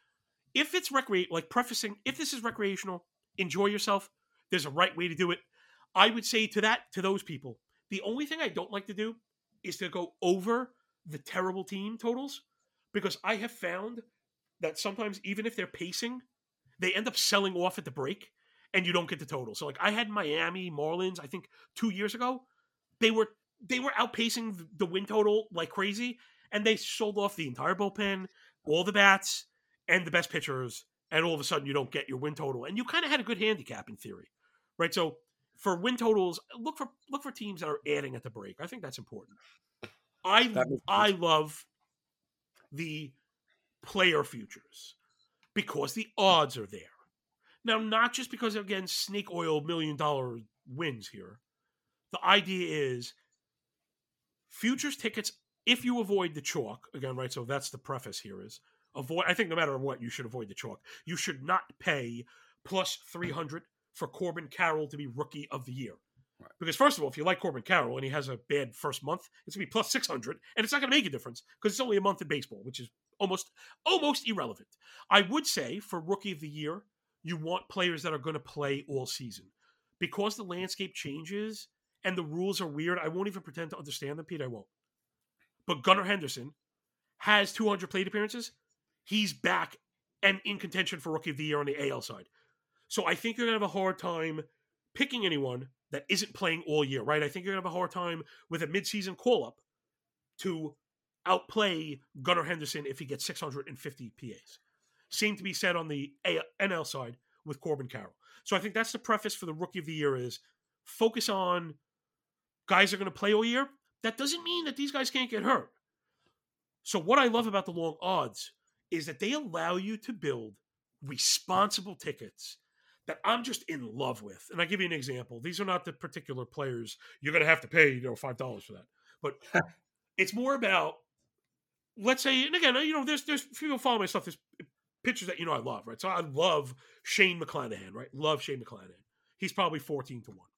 if it's recreate like prefacing if this is recreational, enjoy yourself. There's a right way to do it. I would say to that to those people, the only thing I don't like to do is to go over the terrible team totals because I have found that sometimes even if they're pacing, they end up selling off at the break and you don't get the total. So like I had Miami Marlins, I think 2 years ago, they were they were outpacing the win total like crazy and they sold off the entire bullpen, all the bats and the best pitchers and all of a sudden you don't get your win total and you kind of had a good handicap in theory. Right? So for win totals, look for look for teams that are adding at the break. I think that's important. I That I love the player futures because the odds are there. Now, not just because again snake oil million dollar wins here. The idea is futures tickets if you avoid the chalk again, right? So that's the preface here is avoid. I think no matter what, you should avoid the chalk. You should not pay plus three hundred for Corbin Carroll to be rookie of the year. Right. Because first of all, if you like Corbin Carroll and he has a bad first month, it's gonna be plus six hundred, and it's not gonna make a difference because it's only a month in baseball, which is almost almost irrelevant. I would say for rookie of the year, you want players that are going to play all season because the landscape changes and the rules are weird. I won't even pretend to understand them, Pete. I won't. But Gunnar Henderson has 200 plate appearances. He's back and in contention for rookie of the year on the AL side. So I think you're going to have a hard time picking anyone that isn't playing all year, right? I think you're going to have a hard time with a midseason call up to outplay Gunnar Henderson if he gets 650 PAs. Same to be said on the NL side with Corbin Carroll. So I think that's the preface for the rookie of the year is focus on guys are going to play all year. That doesn't mean that these guys can't get hurt. So what I love about the long odds is that they allow you to build responsible tickets that I'm just in love with. And I give you an example. These are not the particular players you're going to have to pay, you know, five dollars for that. But it's more about, let's say, and again, you know, there's there's people follow my stuff. There's pitchers that you know I love, right? So I love Shane McClanahan, right? Love Shane McClanahan. He's probably fourteen to one.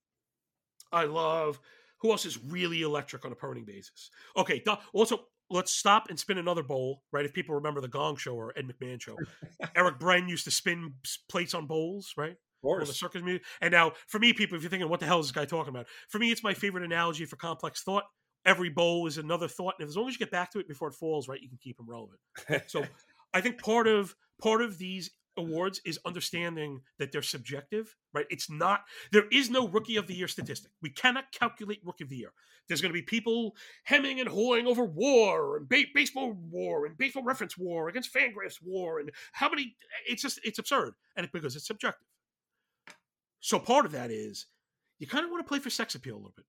I love who else is really electric on a permanent basis. Okay, also let's stop and spin another bowl, right? If people remember the Gong Show or Ed McMahon Show, Erich Brenn used to spin plates on bowls, right? Of on the circus music. And now, for me, people, if you're thinking, what the hell is this guy talking about? For me, it's my favorite analogy for complex thought. Every bowl is another thought, and as long as you get back to it before it falls, right, you can keep them relevant. So, I think part of part of these awards is understanding that they're subjective, right? It's not there is no rookie of the year statistic. We cannot calculate rookie of the year. There's going to be people hemming and hawing over war and ba- baseball war and baseball reference war against Fangraphs war and how many. It's just it's absurd, and it, because it's subjective. So part of that is you kind of want to play for sex appeal a little bit.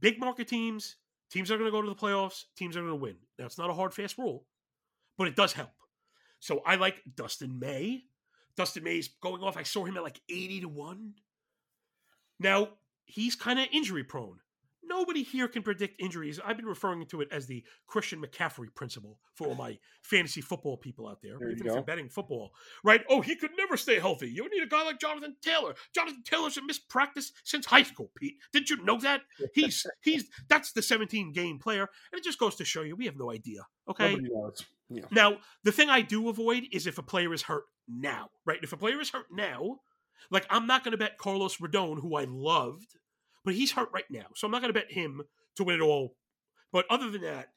Big market teams, teams are going to go to the playoffs, teams are going to win. Now it's not a hard fast rule, but it does help. So I like Dustin May. Dustin May's going off. I saw him at like 80 to 1. Now, he's kind of injury prone. Nobody here can predict injuries. I've been referring to it as the Christian McCaffrey principle for all my fantasy football people out there, There even if you're betting football, right? Oh, he could never stay healthy. You need a guy like Jonathan Taylor. Jonathan Taylor's missed practice since high school, Pete. Didn't you know that? He's he's that's the 17 game player, and it just goes to show you we have no idea. Okay. Yeah. Now, the thing I do avoid is if a player is hurt now, right? If a player is hurt now, like I'm not going to bet Carlos Rodon, who I loved, but he's hurt right now, so I'm not going to bet him to win it all. But other than that,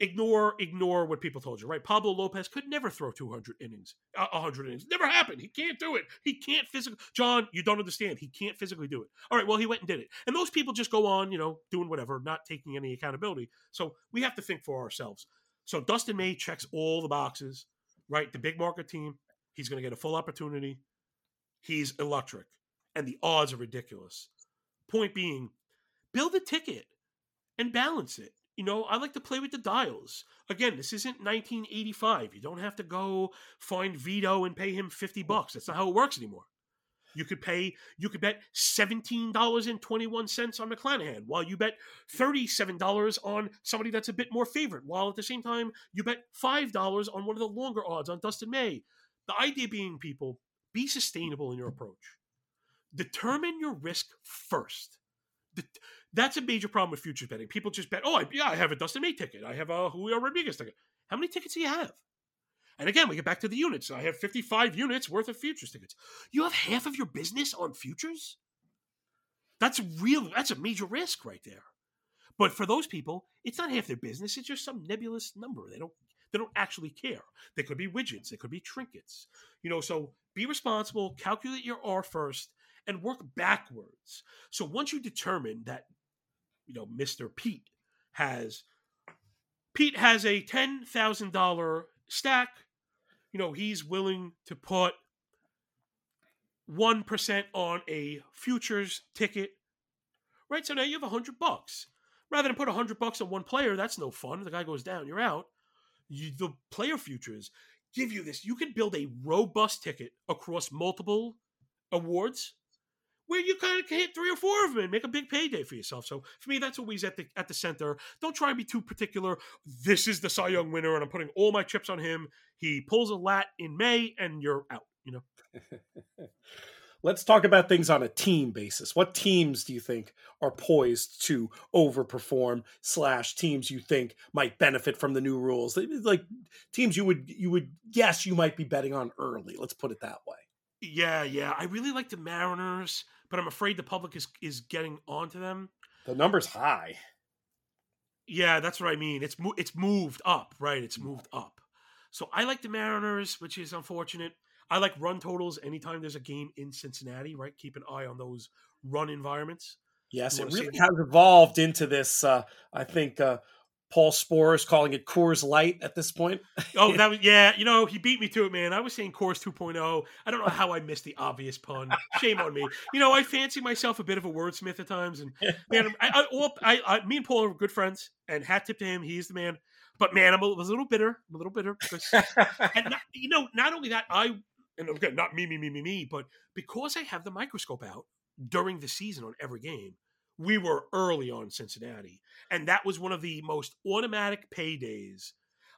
ignore ignore what people told you, right? Pablo Lopez could never throw 200 innings, uh, 100 innings. Never happened. He can't do it. He can't physically. John, you don't understand. He can't physically do it. All right, well, he went and did it. And those people just go on, you know, doing whatever, not taking any accountability. So we have to think for ourselves. So Dustin May checks all the boxes, right? The big market team, he's going to get a full opportunity. He's electric, and the odds are ridiculous. Point being, build a ticket and balance it. You know, I like to play with the dials. Again, this isn't 1985. You don't have to go find Vito and pay him 50 bucks. That's not how it works anymore. You could pay, you could bet $17.21 on McClanahan while you bet $37 on somebody that's a bit more favored, while at the same time you bet $5 on one of the longer odds on Dustin May. The idea being, people, be sustainable in your approach. Determine your risk first. That's a major problem with futures betting. People just bet, oh, I, yeah, I have a Dustin May ticket. I have a Julio Rodriguez ticket. How many tickets do you have? And again, we get back to the units. I have 55 units worth of futures tickets. You have half of your business on futures? That's real. That's a major risk right there. But for those people, it's not half their business. It's just some nebulous number. They don't they don't actually care. They could be widgets. They could be trinkets. You know, so be responsible, calculate your R first, and work backwards. So once you determine that, you know, Mr. Pete has Pete has a ten thousand dollar stack, you know, he's willing to put one percent on a futures ticket. Right? So now you have a hundred bucks. Rather than put a hundred bucks on one player, that's no fun. The guy goes down, you're out. You, the player futures give you this. You can build a robust ticket across multiple awards where you kind of can hit three or four of them and make a big payday for yourself. So for me, that's always at the at the center. Don't try and be too particular. This is the Cy Young winner, and I'm putting all my chips on him. He pulls a lat in May, and you're out. You know, Let's talk about things on a team basis. What teams do you think are poised to overperform? Slash teams you think might benefit from the new rules, like teams you would you would guess you might be betting on early. Let's put it that way. yeah, yeah. I really like the Mariners, but I'm afraid the public is is getting onto them. The number's high. Yeah, that's what I mean. It's mo- it's moved up, right? It's moved up. So I like the Mariners, which is unfortunate. I like run totals anytime there's a game in Cincinnati, right? Keep an eye on those run environments. Yes, it really has evolved into this. Uh, I think uh, Paul Sporer is calling it Coors Light at this point. Oh, that was yeah. You know, he beat me to it, man. I was saying Coors 2.0. I don't know how I missed the obvious pun. Shame on me. You know, I fancy myself a bit of a wordsmith at times, and man, I, I, all, I, I me and Paul are good friends, and hat tip to him. He's the man. But man, I'm a, was a little bitter. I'm a little bitter because and not, you know, not only that, I and again, not me, me, me, me, me, but because I have the microscope out during the season on every game, we were early on Cincinnati, and that was one of the most automatic paydays.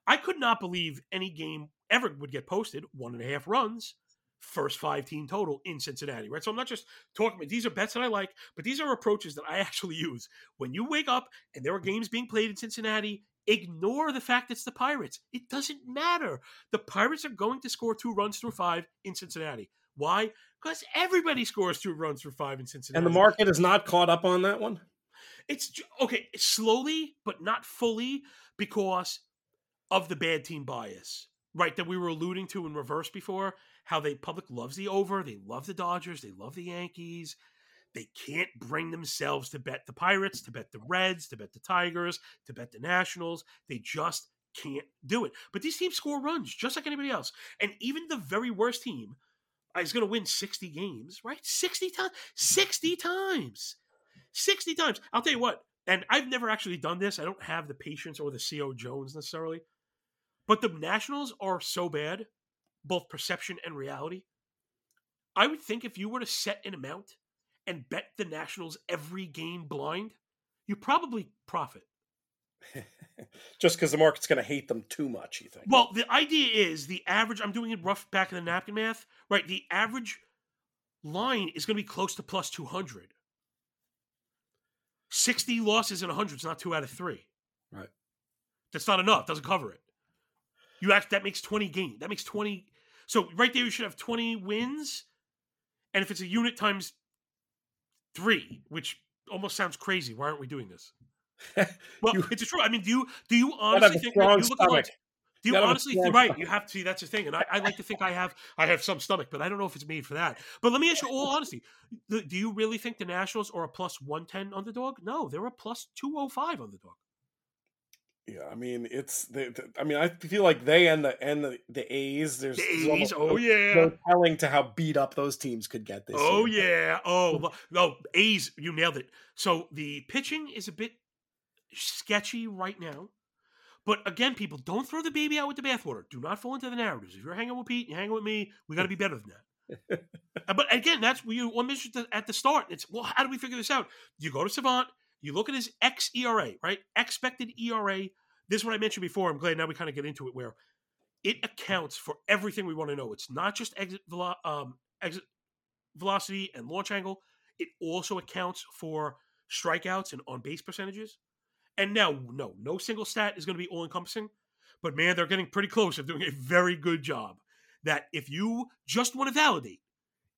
I could not believe any game ever would get posted one and a half runs, first five team total in Cincinnati, right? So I'm not just talking. These are bets that I like, but these are approaches that I actually use. When you wake up and there are games being played in Cincinnati, ignore the fact it's the Pirates. It doesn't matter. The Pirates are going to score two runs through five in Cincinnati. Why? Because everybody scores two runs for five in Cincinnati. and the market is not caught up on that one. It's okay, slowly, but not fully because of the bad team bias, right? That we were alluding to in reverse before. How the public loves the over, they love the Dodgers, they love the Yankees. They can't bring themselves to bet the Pirates, to bet the Reds, to bet the Tigers, to bet the Nationals. They just can't do it. But these teams score runs just like anybody else. And even the very worst team is going to win 60 games, right? 60 times. 60 times. 60 times. I'll tell you what, and I've never actually done this. I don't have the patience or the cojones necessarily. But the Nationals are so bad, both perception and reality. I would think if you were to set an amount and bet the Nationals every game blind, you probably profit. Just because the market's going to hate them too much, you think? Well, the idea is the average. I'm doing it rough back of the napkin math, right? The average line is going to be close to plus 200. 60 losses in 100 is not two out of three. Right. That's not enough. Doesn't cover it. You act that makes 20 gain. That makes 20. So right there, you should have 20 wins. And if it's a unit times three, which almost sounds crazy, why aren't we doing this? Well, You- it's true. I mean, do you do you honestly think you look stomach. do you a honestly think, right? You have to. see That's the thing, and I, I like to think I have. I have some stomach, but I don't know if it's made for that. But let me ask you, all honesty, do do you really think the Nationals are a plus one ten underdog? No, they're a plus two hundred five underdog. Yeah, I mean, it's. The, the, I mean, I feel like they and the and the, the A's. There's, The A's, almost oh no- yeah, no telling to how beat up those teams could get this. oh year. yeah, oh no, A's, you nailed it. So the pitching is a bit sketchy right now. But again, people, don't throw the baby out with the bathwater. Do not fall into the narratives. If you're hanging with Pete, you're hanging with me, we got to be better than that. Uh, but again, that's what you one mentioned at- at the start. It's well, how do we figure this out? You go to Savant, you look at his xERA, right? Expected ERA. This is what I mentioned before. I'm glad now we kind of get into it where it accounts for everything we want to know. It's not just exit, velo- um, exit velocity and launch angle. It also accounts for strikeouts and on base percentages. And now, no, no single stat is going to be all encompassing, but man, they're getting pretty close of doing a very good job. That if you just want to validate,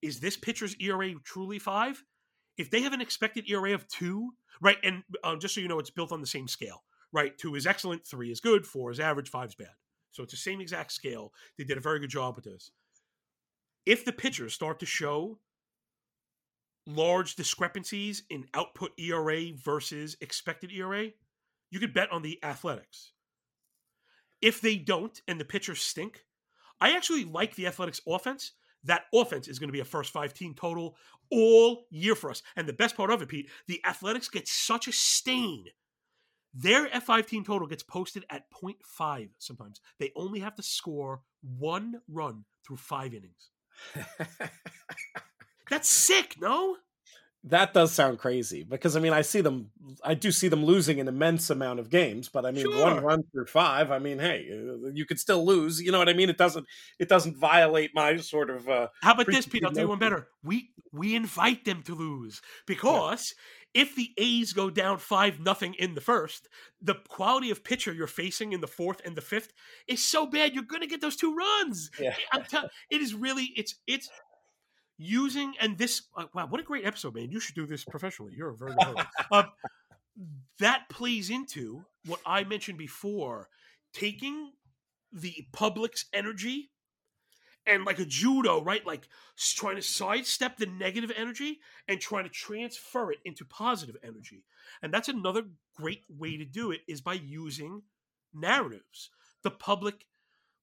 is this pitcher's ERA truly five? If they have an expected ERA of two, right, and um, just so you know, it's built on the same scale, right? Two is excellent, three is good, four is average, five is bad. So it's the same exact scale. They did a very good job with this. If the pitchers start to show large discrepancies in output ERA versus expected ERA, you could bet on the athletics. If they don't and the pitchers stink, I actually like the athletics offense. That offense is going to be a first five team total all year for us. And the best part of it, Pete, the athletics get such a stain. Their F5 team total gets posted at 0.5 sometimes. They only have to score one run through five innings. That's sick, no? That does sound crazy because I mean, I see them. I do see them losing an immense amount of games, but I mean, Sure. one run through five. I mean, hey, uh, you could still lose. You know what I mean? It doesn't. It doesn't violate my sort of. uh How about this, Pete? I'll tell you one better. We we invite them to lose because if the A's go down five nothing in the first, the quality of pitcher you're facing in the fourth and the fifth is so bad. You're going to get those two runs. Yeah. I'm tell- it is really it's it's using and this uh, wow what a great episode man. You should do this professionally. You're a very good um, that plays into what i mentioned before taking the public's energy and like a judo right? Like trying to sidestep the negative energy and trying to transfer it into positive energy. And that's another great way to do it is by using narratives. The public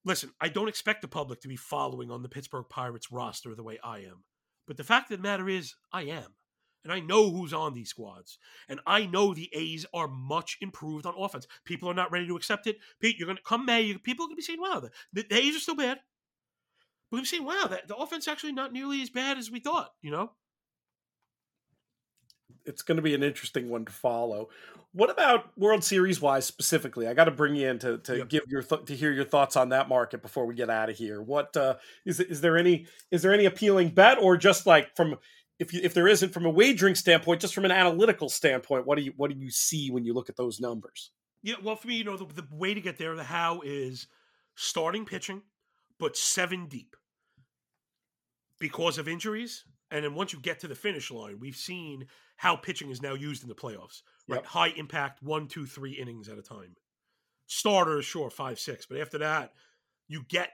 listen, I don't expect the public to be following on the Pittsburgh Pirates roster the way I am. But the fact of the matter is, I am. And I know who's on these squads. And I know the A's are much improved on offense. People are not ready to accept it. Pete, you're going to come May, people are going to be saying, wow, the, the, A's are still bad. We're to be saying, wow, the offense actually not nearly as bad as we thought, you know? it's going to be an interesting one to follow. What about World Series wise specifically? I got to bring you in to, to Yep. give your th- to hear your thoughts on that market before we get out of here. What uh, is is there any is there any appealing bet or just like from if you if there isn't from a wagering standpoint, just from an analytical standpoint, what do you what do you see when you look at those numbers? Yeah, well, for me, you know, the, the way to get there, the how is starting pitching, but seven deep because of injuries. And then once you get to the finish line, we've seen how pitching is now used in the playoffs. Right, Yep. high impact, one, two, three innings at a time. Starters, sure, five, six, but after that, you get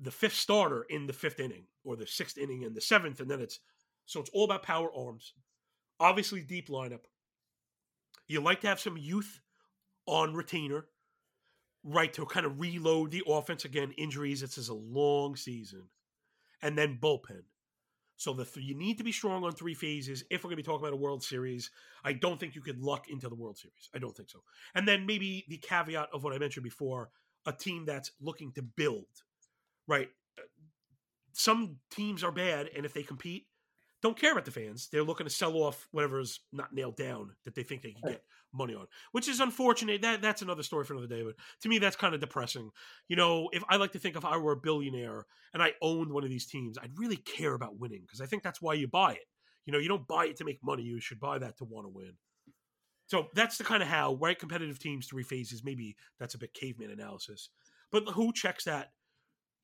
the fifth starter in the fifth inning, or the sixth inning in the seventh, and then it's so it's all about power arms. Obviously, deep lineup. You like to have some youth on retainer, right, to kind of reload the offense again. Injuries, this is a long season, and then bullpen. So the th- you need to be strong on three phases if we're going to be talking about a World Series. I don't think you could luck into the World Series. I don't think so. And then maybe the caveat of what I mentioned before: a team that's looking to build, right? Uh, some teams are bad, and if they compete, don't care about the fans. They're looking to sell off whatever's not nailed down that they think they can get money on, which is unfortunate. That that's another story for another day. But to me, that's kind of depressing. You know, if I like to think if I were a billionaire and I owned one of these teams, I'd really care about winning because I think that's why you buy it. You know, you don't buy it to make money. You should buy that to want to win. So that's the kind of how right competitive teams three phases. Maybe that's a bit caveman analysis, but who checks that,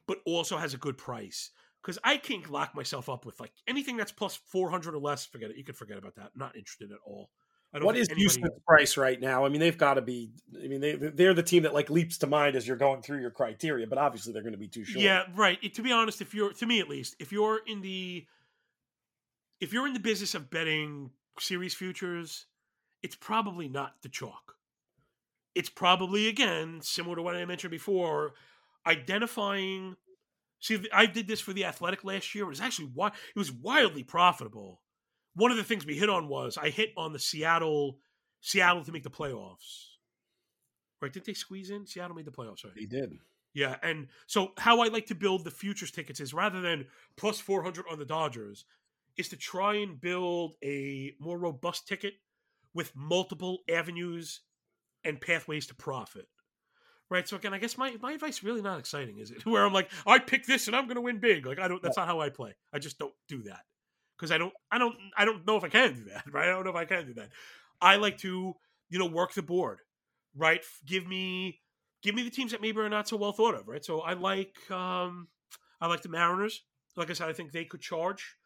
but also has a good price because I can't lock myself up with like anything that's plus four hundred or less. Forget it. You can forget about that. I'm not interested at all. what is anybody... price right now? I mean, they've got to be. I mean, they they're the team that like leaps to mind as you're going through your criteria, but obviously they're going to be too short. Yeah, right. to be honest, if you're to me at least, if you're in the if you're in the business of betting series futures, it's probably not the chalk. It's probably again similar to what I mentioned before, identifying See, I did this for the Athletic last year. It was actually it was wildly profitable. One of the things we hit on was I hit on the Seattle Seattle to make the playoffs. Right? Did they squeeze in? Seattle made the playoffs, right? They did. Yeah, and so how I like to build the futures tickets is rather than plus 400 on the Dodgers, is to try and build a more robust ticket with multiple avenues and pathways to profit right? So again, I guess my, my advice really not exciting, is it? Where I'm like, I pick this and I'm going to win big. Like I don't. That's not how I play. I just don't do that because I don't. I don't. I don't know if I can do that. Right? I don't know if I can do that. I like to, you know, work the board. Right? Give me, give me the teams that maybe are not so well thought of. Right? So I like, um I like the Mariners. Like I said, I think they could charge.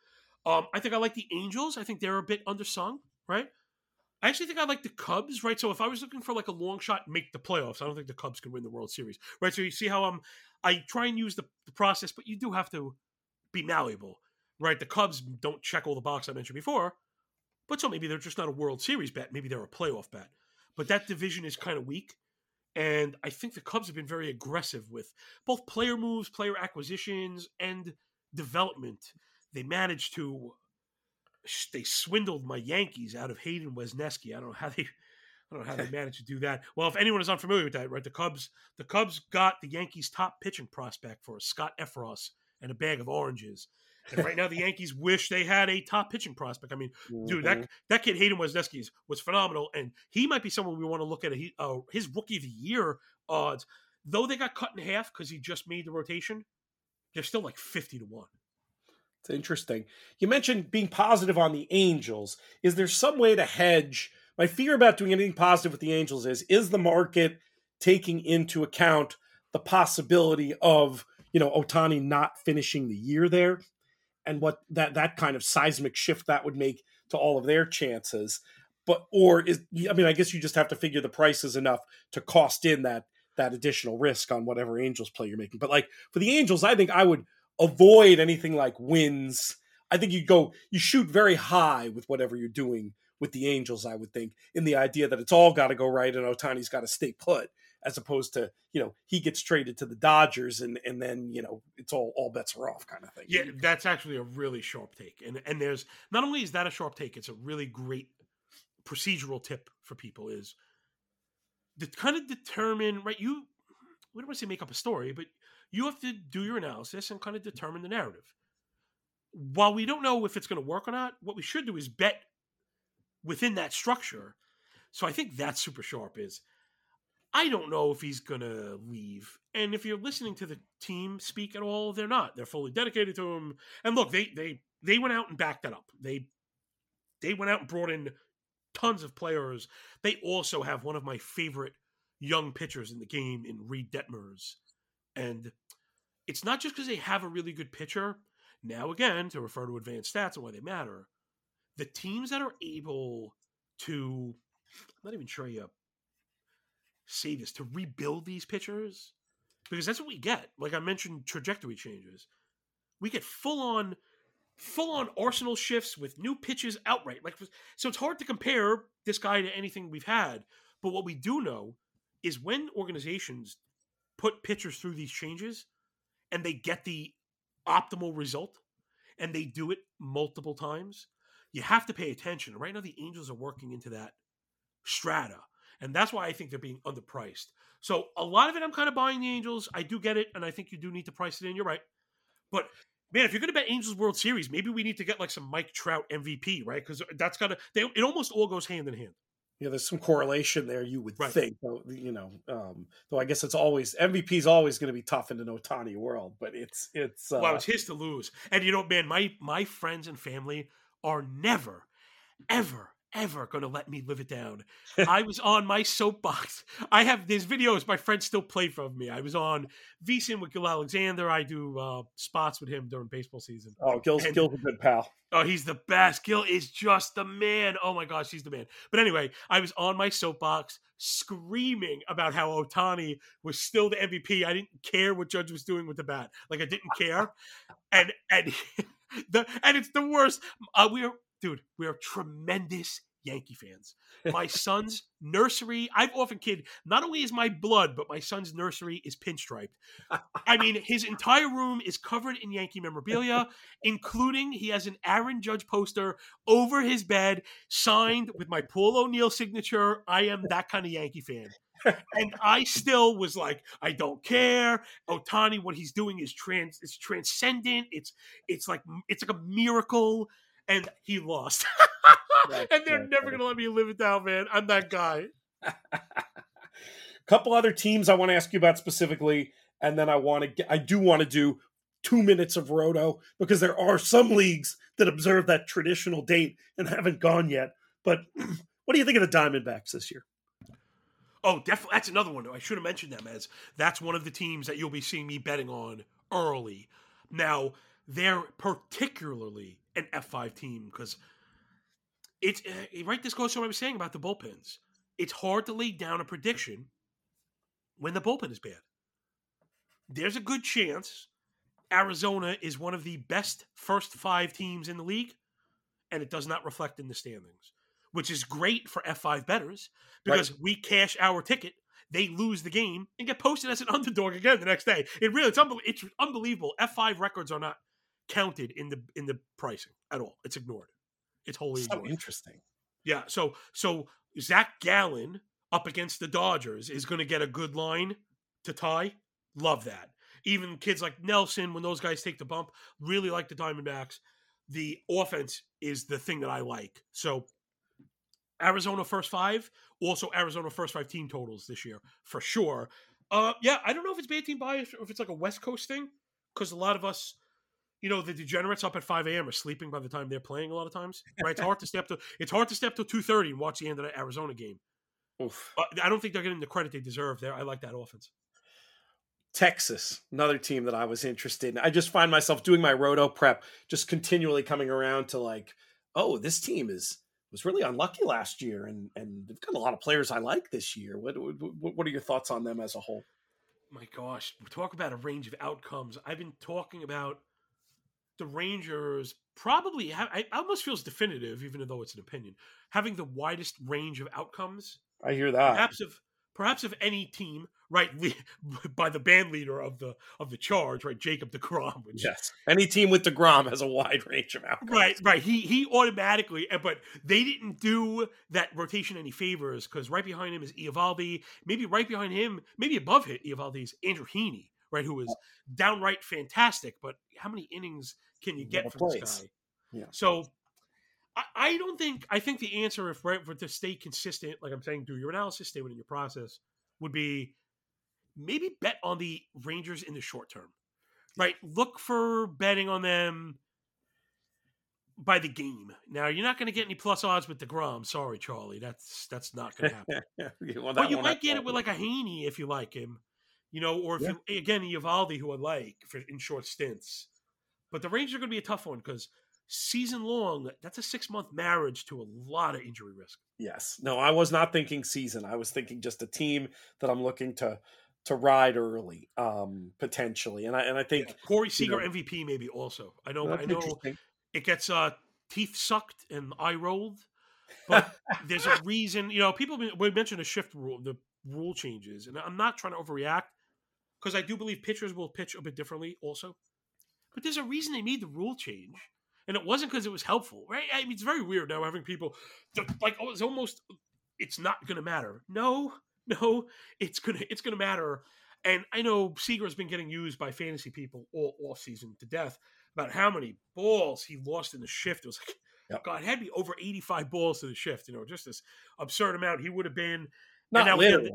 Um, I think I like the Angels. I think they're a bit undersung. Right? I actually think I like the Cubs, right? So if I was looking for like a long shot, make the playoffs, I don't think the Cubs can win the World Series, right? So you see how I'm, I try and use the, the process, but you do have to be malleable, right? The Cubs don't check all the boxes I mentioned before, but so maybe they're just not a World Series bet. Maybe they're a playoff bet. But that division is kind of weak. And I think the Cubs have been very aggressive with both player moves, player acquisitions, and development. They managed to they swindled my Yankees out of Hayden Wesneski. I don't know how they I don't know how they managed to do that. Well, if anyone is unfamiliar with that, right? The Cubs the Cubs got the Yankees top pitching prospect for Scott Effross and a bag of oranges. And right now the Yankees wish they had a top pitching prospect. I mean, mm-hmm. dude, that mm-hmm. that kid Hayden Wesneski was phenomenal, and he might be someone we want to look at. A, uh, his rookie of the year odds, though they got cut in half because he just made the rotation. They're still like fifty to one. It's interesting. You mentioned being positive on the Angels. Is there some way to hedge? My fear about doing anything positive with the Angels is is the market taking into account the possibility of, you know, Ohtani not finishing the year there and what that that kind of seismic shift that would make to all of their chances. But or is I mean, I guess you just have to figure the price is enough to cost in that that additional risk on whatever Angels play you're making. But like for the Angels, I think I would avoid anything like wins. I think you go you shoot very high with whatever you're doing with the Angels. I would think in the idea that it's all got to go right and Ohtani's got to stay put, as opposed to you know he gets traded to the Dodgers and and then you know it's all all bets are off kind of thing. Yeah, that's actually a really sharp take, and and there's not only is that a sharp take, it's a really great procedural tip for people is to kind of determine right you. We don't want to say make up a story, but you have to do your analysis and kind of determine the narrative. While we don't know if it's going to work or not, what we should do is bet within that structure. So I think that's super sharp is I don't know if he's going to leave. And if you're listening to the team speak at all, they're not. They're fully dedicated to him. And look, they they they went out and backed that up. They they went out and brought in tons of players. They also have one of my favorite young pitchers in the game in Reid Detmers. And it's not just because they have a really good pitcher. Now, again, to refer to advanced stats and why they matter, the teams that are able to, I'm not even sure you say this, to rebuild these pitchers, because that's what we get. Like I mentioned, trajectory changes. We get full on, full on arsenal shifts with new pitches outright. Like so, it's hard to compare this guy to anything we've had. But what we do know is when organizations put pitchers through these changes and they get the optimal result and they do it multiple times, you have to pay attention. Right now, the Angels are working into that strata. And that's why I think they're being underpriced. So a lot of it, I'm kind of buying the Angels. I do get it, and I think you do need to price it in. You're right. But man, if you're going to bet Angels World Series, maybe we need to get like some Mike Trout MVP, right? Because that's got to. It almost all goes hand in hand. Yeah, there's some correlation there. You would Right. think, you know. Um, though I guess it's always MVP is always going to be tough in an Ohtani world, but it's it's. Uh, Well, it's his to lose. And you know, man, my my friends and family are never, ever, ever going to let me live it down. I was on my soapbox. I have these videos. My friends still play from me. I was on VSIN with Gill Alexander. I do uh, spots with him during baseball season. oh, Gill's and- Gill's a good pal. Oh, he's the best. Gill is just the man. Oh my gosh, he's the man. But anyway, I was on my soapbox screaming about how Ohtani was still the MVP. I didn't care what Judge was doing with the bat. Like I didn't care. and and the and it's the worst. Uh, we are dude, we are tremendous Yankee fans. My son's nursery, I've often kid, not only is my blood, but my son's nursery is pinstriped. I mean, his entire room is covered in Yankee memorabilia, including he has an Aaron Judge poster over his bed, signed with my Paul O'Neill signature. I am that kind of Yankee fan. and I still was like, I don't care. Ohtani, what he's doing is trans, it's transcendent. It's it's like it's like a miracle. And he lost. And they're never funny. gonna let me live it down, man. I'm that guy. couple other teams I want to ask you about specifically, and then I want to get, I do want to do two minutes of roto because there are some leagues that observe that traditional date and haven't gone yet. But what do you think of the Diamondbacks this year? Oh, definitely. That's another one. I should have mentioned them as that's one of the teams that you'll be seeing me betting on early. Now, they're particularly an F5 team because it's uh, right. This goes to what I was saying about the bullpens. It's hard to lay down a prediction when the bullpen is bad. There's a good chance Arizona is one of the best first five teams in the league, and it does not reflect in the standings, which is great for F5 bettors because we cash our ticket. They lose the game and get posted as an underdog again the next day. It really it's, unbel- it's unbelievable. F5 records are not counted in the in the pricing at all. It's ignored. It's wholly So ignored. interesting. Yeah. So so Zach Gallen up against the Dodgers is going to get a good line to tie. Love that. Even kids like Nelson, when those guys take the bump, really like the Diamondbacks. The offense is the thing that I like. So Arizona first five, also Arizona first five team totals this year for sure. Uh, yeah, I don't know if it's bad team bias or if it's like a West Coast thing because a lot of us, you know, the degenerates up at five a.m. are sleeping by the time they're playing. A lot of times, right? It's hard to step to it's hard to step to two thirty and watch the end of the Arizona game. Oof. But I don't think they're getting the credit they deserve. There, I like that offense. Texas, another team that I was interested in. I just find myself doing my roto prep, just continually coming around to like, oh, this team is was really unlucky last year, and and they've got a lot of players I like this year. What what, what are your thoughts on them as a whole? My gosh, we talk about a range of outcomes. I've been talking about the Rangers probably. Ha- I almost feels definitive, even though it's an opinion, having the widest range of outcomes I hear that. perhaps of perhaps of any team, right? By the band leader of the of the charge, right, Jacob Degrom. Which, Yes, any team with Degrom has a wide range of outcomes. Right, right. He he automatically, eh, but they didn't do that rotation any favors because right behind him is Eovaldi. Maybe right behind him, maybe above hit Eovaldi is Andrew Heaney, right? Who is downright fantastic. But how many innings can you get from this guy? Yeah. So I, I don't think I think the answer, if right, for to stay consistent, like I'm saying, do your analysis, stay within your process, would be maybe bet on the Rangers in the short term. Right. Look for betting on them by the game. Now you're not going to get any plus odds with the Degrom. Sorry, Charlie. That's that's not going to happen. well, but you might happen. get it with like a Heaney if you like him, you know, or if Yeah. you again Eovaldi, who I like for in short stints. But the Rangers are going to be a tough one because season long, that's a six month marriage to a lot of injury risk. Yes. No, I was not thinking season. I was thinking just a team that I'm looking to to ride early, um, potentially. And I and I think Corey you Seager know- MVP maybe also. I know. I know it gets uh, teeth sucked and eye rolled, but there's a reason. You know, people we mentioned the shift rule, the rule changes, and I'm not trying to overreact because I do believe pitchers will pitch a bit differently also. But there's a reason they made the rule change, and it wasn't because it was helpful, right? I mean, it's very weird now having people like oh, it's almost it's not going to matter. No, no, it's gonna it's gonna matter. And I know Seager has been getting used by fantasy people all off season to death. about how many balls he lost in the shift. It was like, Yep. God, it had to be over 85 balls to the shift, you know, just this absurd amount. He would have been. Not now literally.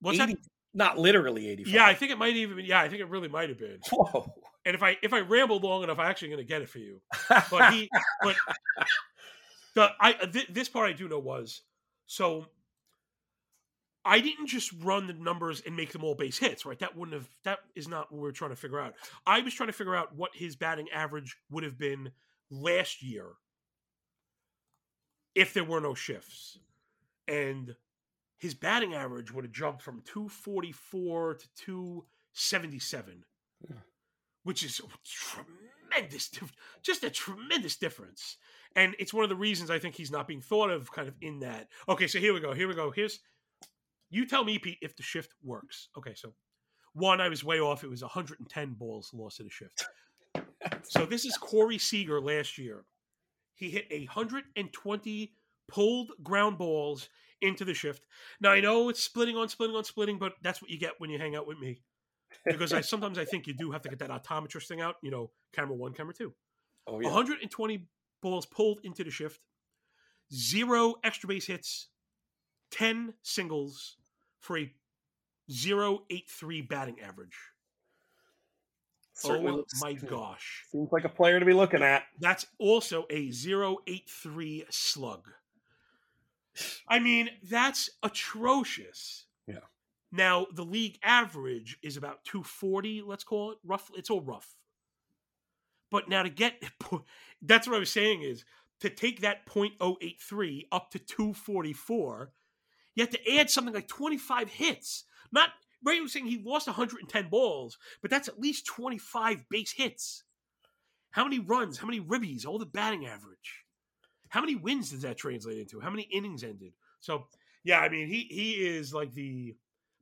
What's that? 80 Not literally 85. Yeah, I think it might even. Be. Yeah, I think it really might have been. Whoa. And if I if I ramble long enough, I'm actually going to get it for you. But he, but the I th- this part I do know was so. I didn't just run the numbers and make them all base hits, right? That wouldn't have. That is not what we are trying to figure out. I was trying to figure out what his batting average would have been last year if there were no shifts, and his batting average would have jumped from 244 to 277 which is tremendous just a tremendous difference. And it's one of the reasons i think he's not being thought of kind of in that okay so here we go here we go here's you tell me Pete, if the shift works. Okay so one i was way off it was 110 balls lost to the shift. So this is corey seager last year. He hit 120 pulled ground balls into the shift now i know it's splitting on splitting on splitting but that's what you get when you hang out with me because I sometimes I think you do have to get that optometrist thing out. You know, camera one, camera two. Oh, yeah. 120 balls pulled into the shift, zero extra base hits, 10 singles for a 083 batting average. Certainly oh my gosh. Seems like a player to be looking at. That's also a 083 slug. I mean, that's atrocious. Yeah. Now, the league average is about 240, let's call it. Rough it's all rough. But now to get that's what I was saying is to take that 0.083 up to 244, you have to add something like 25 hits. Not Ray was saying he lost 110 balls, but that's at least 25 base hits. How many runs? How many ribbies? All the batting average. How many wins does that translate into? How many innings ended? So yeah, I mean he he is like the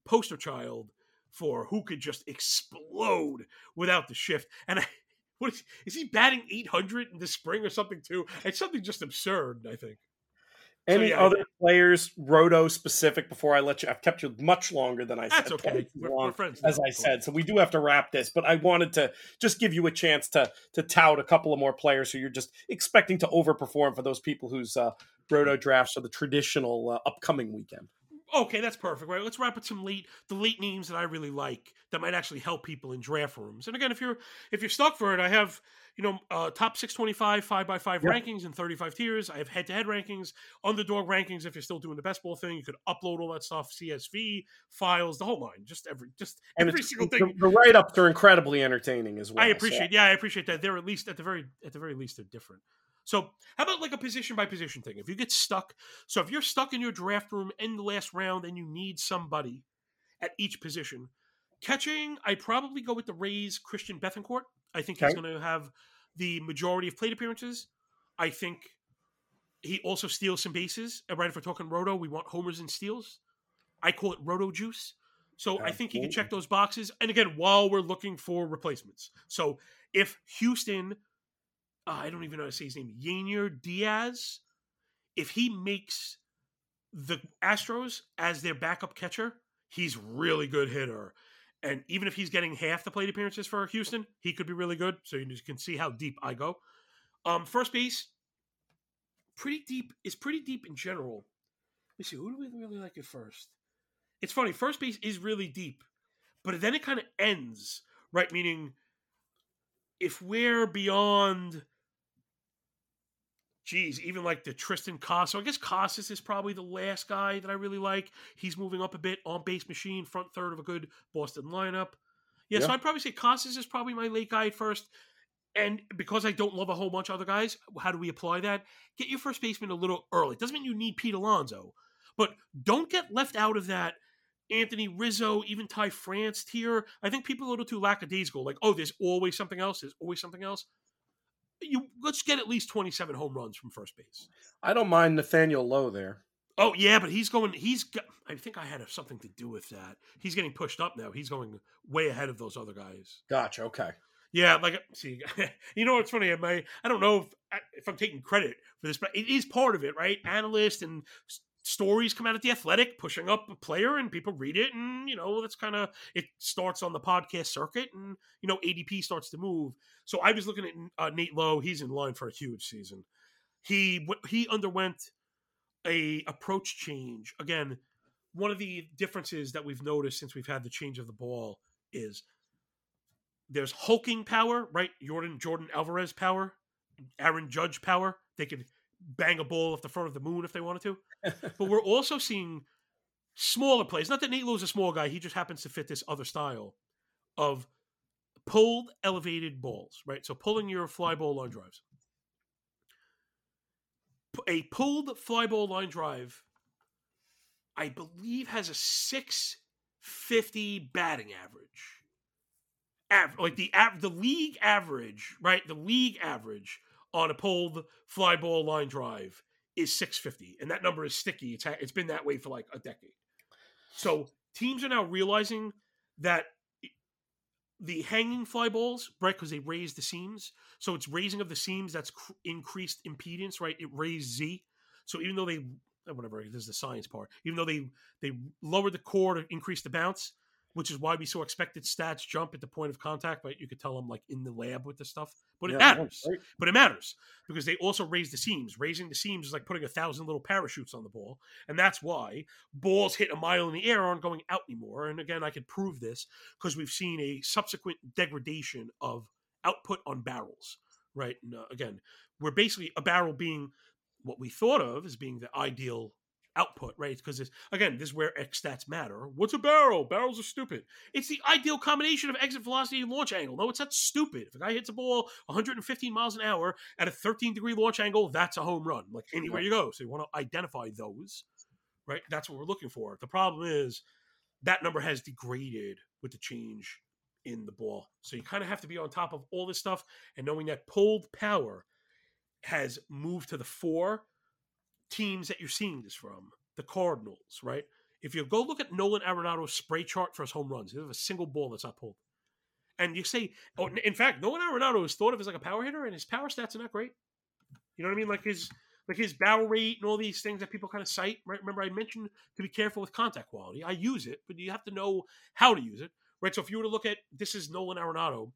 poster child for who could just explode without the shift. And I, what is, is he batting 800 in the spring or something too? It's something just absurd. I think. So, Any yeah, other players, Roto specific, before I let you? I've kept you much longer than I That's said. okay. as We're, long we're friends. as. I said. So we do have to wrap this, but I wanted to just give you a chance to to tout a couple of more players who you're just expecting to overperform for those people whose uh, roto drafts are the traditional uh, upcoming weekend. Okay, that's perfect. Right, let's wrap with some late the late names that I really like that might actually help people in draft rooms. And again, if you're if you're stuck for it, I have you know uh, top six twenty five five by five Yeah. rankings and thirty five tiers. I have head to head rankings, underdog rankings. If you're still doing the best ball thing, you could upload all that stuff, CSV files, the whole line, just every just And every single the, thing. the write ups are incredibly entertaining as well. I so- appreciate, yeah, I appreciate that. They're at least at the very at the very least they're different. So how about like a position by position thing? If you get stuck, so if you're stuck in your draft room in the last round and you need somebody at each position, catching, I'd probably go with the Rays Christian Bethancourt. I think he's going to have the majority of plate appearances. I think he also steals some bases. And Right, if we're talking roto, we want homers and steals. I call it roto juice. So I think he can check those boxes. And again, while we're looking for replacements. So if Houston, uh, I don't even know how to say his name, Yainer Diaz, if he makes the Astros as their backup catcher, he's really good hitter. And even if he's getting half the plate appearances for Houston, he could be really good. So you can see how deep I go. Um, first base, pretty deep is pretty deep in general. Let me see, who do we really like at first? It's funny, first base is really deep, but then it kind of ends, right? Meaning, if we're beyond, geez, even like the Triston Casas, I guess Casas is probably the last guy that I really like. He's moving up a bit on base machine, front third of a good Boston lineup. Yeah, so I'd probably say Casas is probably my late guy at first. And because I don't love a whole bunch of other guys, how do we apply that? Get your first baseman a little early. Doesn't mean you need Pete Alonso, but don't get left out of that Anthony Rizzo, even Ty France tier. I think people are a little too lackadaisical. Like, oh, there's always something else. There's always something else. You let's get at least 27 home runs from first base. I don't mind Nathaniel Lowe there. Oh yeah, but he's going. He's. Got, I think I had something to do with that. He's getting pushed up now. He's going way ahead of those other guys. Gotcha. Okay. Yeah, like see, you know what's funny? I? I don't know if if I'm taking credit for this, but it is part of it, right? Analyst and stories come out at the athletic pushing up a player and people read it and you know that's kind of it starts on the podcast circuit and you know adp starts to move. So i was looking at uh, nate lowe he's in line for a huge season. He he underwent a approach change. Again one of the differences that we've noticed since we've had the change of the ball is there's hulking power right? Yordan Yordan Alvarez power aaron judge power. They could bang a ball off the front of the moon if they wanted to. but we're also seeing smaller plays. Not that Nate Lowe's a small guy; he just happens to fit this other style of pulled, elevated balls. Right, so pulling your fly ball line drives. A pulled fly ball line drive, I believe, has a six fifty batting average. Aver- like the av- the league average, right? The league average on a pulled fly ball line drive is 650 and that number is sticky. It's ha- it's been that way for like a decade. So teams are now realizing that the hanging fly balls right because they raise the seams so it's raising of the seams that's cr- increased impedance right? It raised z. So even though they eh, whatever there's the science part even though they they lowered the core to increase the bounce which is why we saw expected stats jump at the point of contact. But you could tell them like in the lab with the stuff, but it yeah, matters. Right. But it matters because they also raise the seams. Raising the seams is like putting a thousand little parachutes on the ball, and that's why balls hit a mile in the air aren't going out anymore. And again, I could prove this because we've seen a subsequent degradation of output on barrels. Right? And, uh, again, we're basically a barrel being what we thought of as being the ideal output, right? Because again, this is where X stats matter. What's a barrel? Barrels are stupid. It's the ideal combination of exit velocity and launch angle. No, it's not stupid. If a guy hits a ball 115 miles an hour at a 13 degree launch angle, that's a home run. Like anywhere you go. So you want to identify those, right? That's what we're looking for. The problem is that number has degraded with the change in the ball. So you kind of have to be on top of all this stuff and knowing that pulled power has moved to the fore teams that you're seeing this from, the Cardinals, right? If you go look at Nolan Arenado's spray chart for his home runs, he has a single ball that's pulled. And you say, oh, in fact, Nolan Arenado is thought of as like a power hitter, and his power stats are not great. You know what I mean? Like his like his barrel rate and all these things that people kind of cite. Right? Remember, I mentioned to be careful with contact quality. I use it, but you have to know how to use it. Right. So if you were to look at this is Nolan Arenado,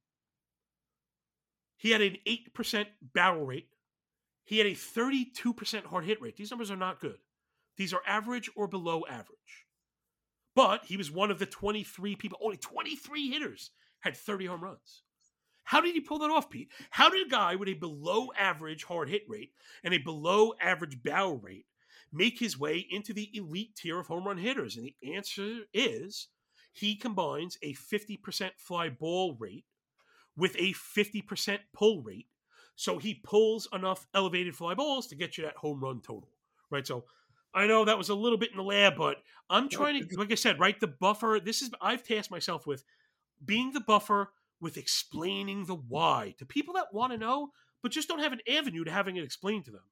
he had an eight percent barrel rate he had a 32% hard hit rate. These numbers are not good. These are average or below average. But he was one of the 23 people, only 23 hitters had 30 home runs. How did he pull that off, Pete? How did a guy with a below average hard hit rate and a below average barrel rate make his way into the elite tier of home run hitters? And the answer is he combines a 50% fly ball rate with a 50% pull rate so he pulls enough elevated fly balls to get you that home run total, right? So I know that was a little bit in the lab, but I'm trying to, like I said, right? The buffer. This is I've tasked myself with being the buffer with explaining the why to people that want to know, but just don't have an avenue to having it explained to them.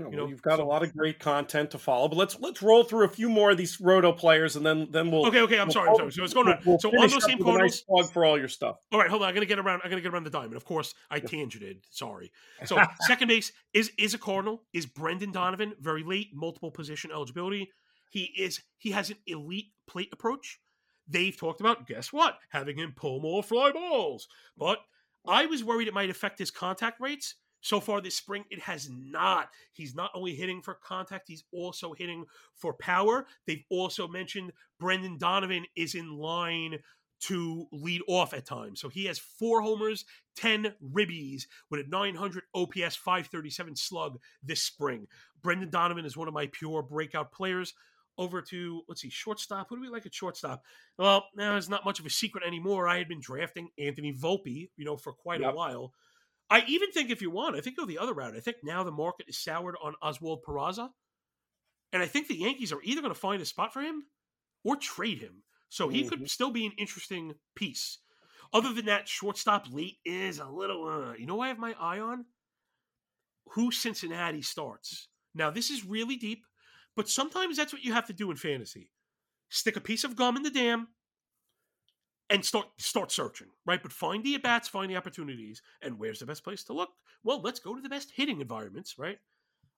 You know, you know you've got so, a lot of great content to follow, but let's let's roll through a few more of these roto players, and then then we'll. Okay, okay. I'm we'll sorry. I'm sorry. So what's going on? We'll, so on those same Cardinals. Nice for all your stuff. All right, hold on. I'm gonna get around. I'm gonna get around the diamond. Of course, I tangented. Sorry. So second base is is a Cardinal. Is Brendan Donovan very late multiple position eligibility? He is. He has an elite plate approach. They've talked about guess what? Having him pull more fly balls, but I was worried it might affect his contact rates so far this spring, it has not. He's not only hitting for contact, he's also hitting for power. They've also mentioned Brendan Donovan is in line to lead off at times. So he has four homers, 10 ribbies with a 900 OPS 537 slug this spring. Brendan Donovan is one of my pure breakout players. Over to, let's see, shortstop. Who do we like at shortstop? Well, now it's not much of a secret anymore. I had been drafting Anthony Volpe, you know, for quite yep. a while. I even think if you want, I think go the other route. I think now the market is soured on Oswald Peraza. And I think the Yankees are either going to find a spot for him or trade him. So he mm-hmm. could still be an interesting piece. Other than that, shortstop late is a little, uh, you know, I have my eye on who Cincinnati starts. Now, this is really deep, but sometimes that's what you have to do in fantasy. Stick a piece of gum in the dam and start start searching, right? But find the at bats, find the opportunities, and where's the best place to look? Well, let's go to the best hitting environments, right?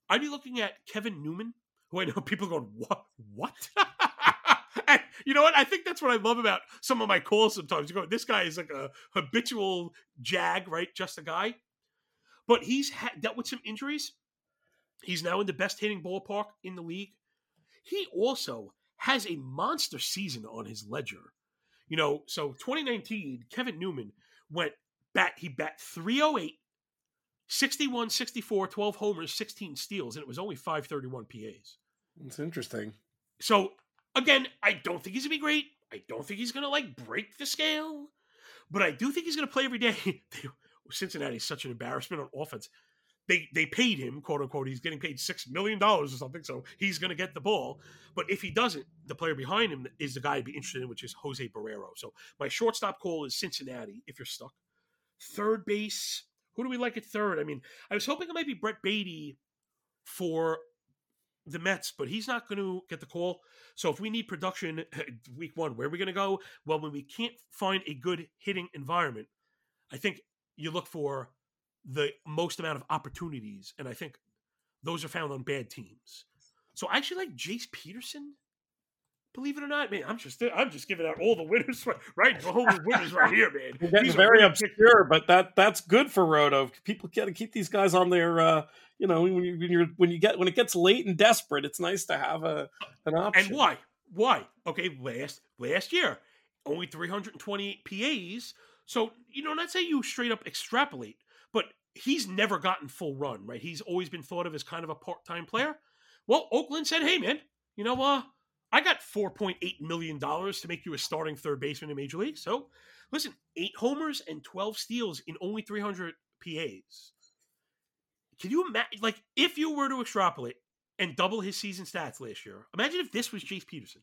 I'd be looking at Kevin Newman, who I know people going, what? What? and you know what? I think that's what I love about some of my calls sometimes. You go, this guy is like a habitual jag, right? Just a guy. But he's ha- dealt with some injuries. He's now in the best hitting ballpark in the league. He also has a monster season on his ledger. You know, so 2019, Kevin Newman went bat, he bat 308, 61, 64, 12 homers, 16 steals, and it was only 531 PAs. It's interesting. So again, I don't think he's gonna be great. I don't think he's gonna like break the scale, but I do think he's gonna play every day. Cincinnati's such an embarrassment on offense they they paid him quote unquote he's getting paid six million dollars or something so he's going to get the ball. But if he doesn't the player behind him is the guy i'd be interested in which is jose barrero. So my shortstop call is cincinnati if you're stuck. Third base who do we like at third? I mean i was hoping it might be Brett Baty for the mets but he's not going to get the call. So if we need production week one where are we going to go? Well when we can't find a good hitting environment i think you look for the most amount of opportunities, and I think those are found on bad teams. So I actually like Jace Peterson. Believe it or not, man, I'm just I'm just giving out all the winners, right? The whole winners right here, man. You're getting very obscure, but that that's good for Roto. People got to keep these guys on their, uh, you know, when you when you when you get when it gets late and desperate, it's nice to have a an option. And why? Why? Okay, last last year, only 328 PAs. So you know, not say you straight up extrapolate he's never gotten full run, right? He's always been thought of as kind of a part time player. Well, Oakland said, hey, man, you know, uh, I got $4.8 million to make you a starting third baseman in Major League. So listen, eight homers and 12 steals in only 300 PAs. Can you imagine, like, if you were to extrapolate and double his season stats last year, imagine if this was Jace Peterson.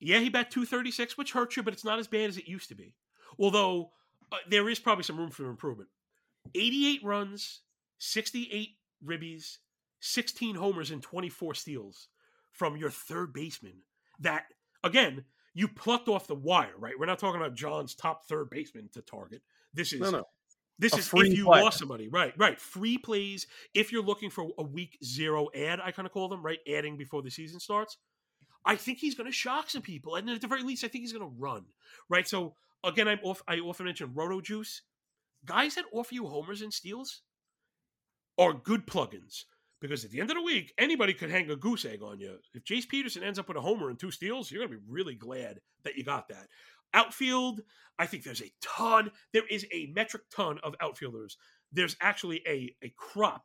Yeah, he bat 236, which hurts you, but it's not as bad as it used to be. Although uh, there is probably some room for improvement. 88 runs, 68 ribbies, 16 homers, and 24 steals from your third baseman. That, again, you plucked off the wire, right? We're not talking about John's top third baseman to target. This is. No, no. This a is if you play. lost somebody, right? Right. Free plays. If you're looking for a week zero ad, I kind of call them, right? Adding before the season starts. I think he's going to shock some people, and at the very least, I think he's going to run, right? So again, I'm off. I often mention Roto Juice. Guys that offer you homers and steals are good plugins because at the end of the week, anybody could hang a goose egg on you. If Jace Peterson ends up with a homer and two steals, you're going to be really glad that you got that. Outfield, I think there's a ton. There is a metric ton of outfielders. There's actually a, a crop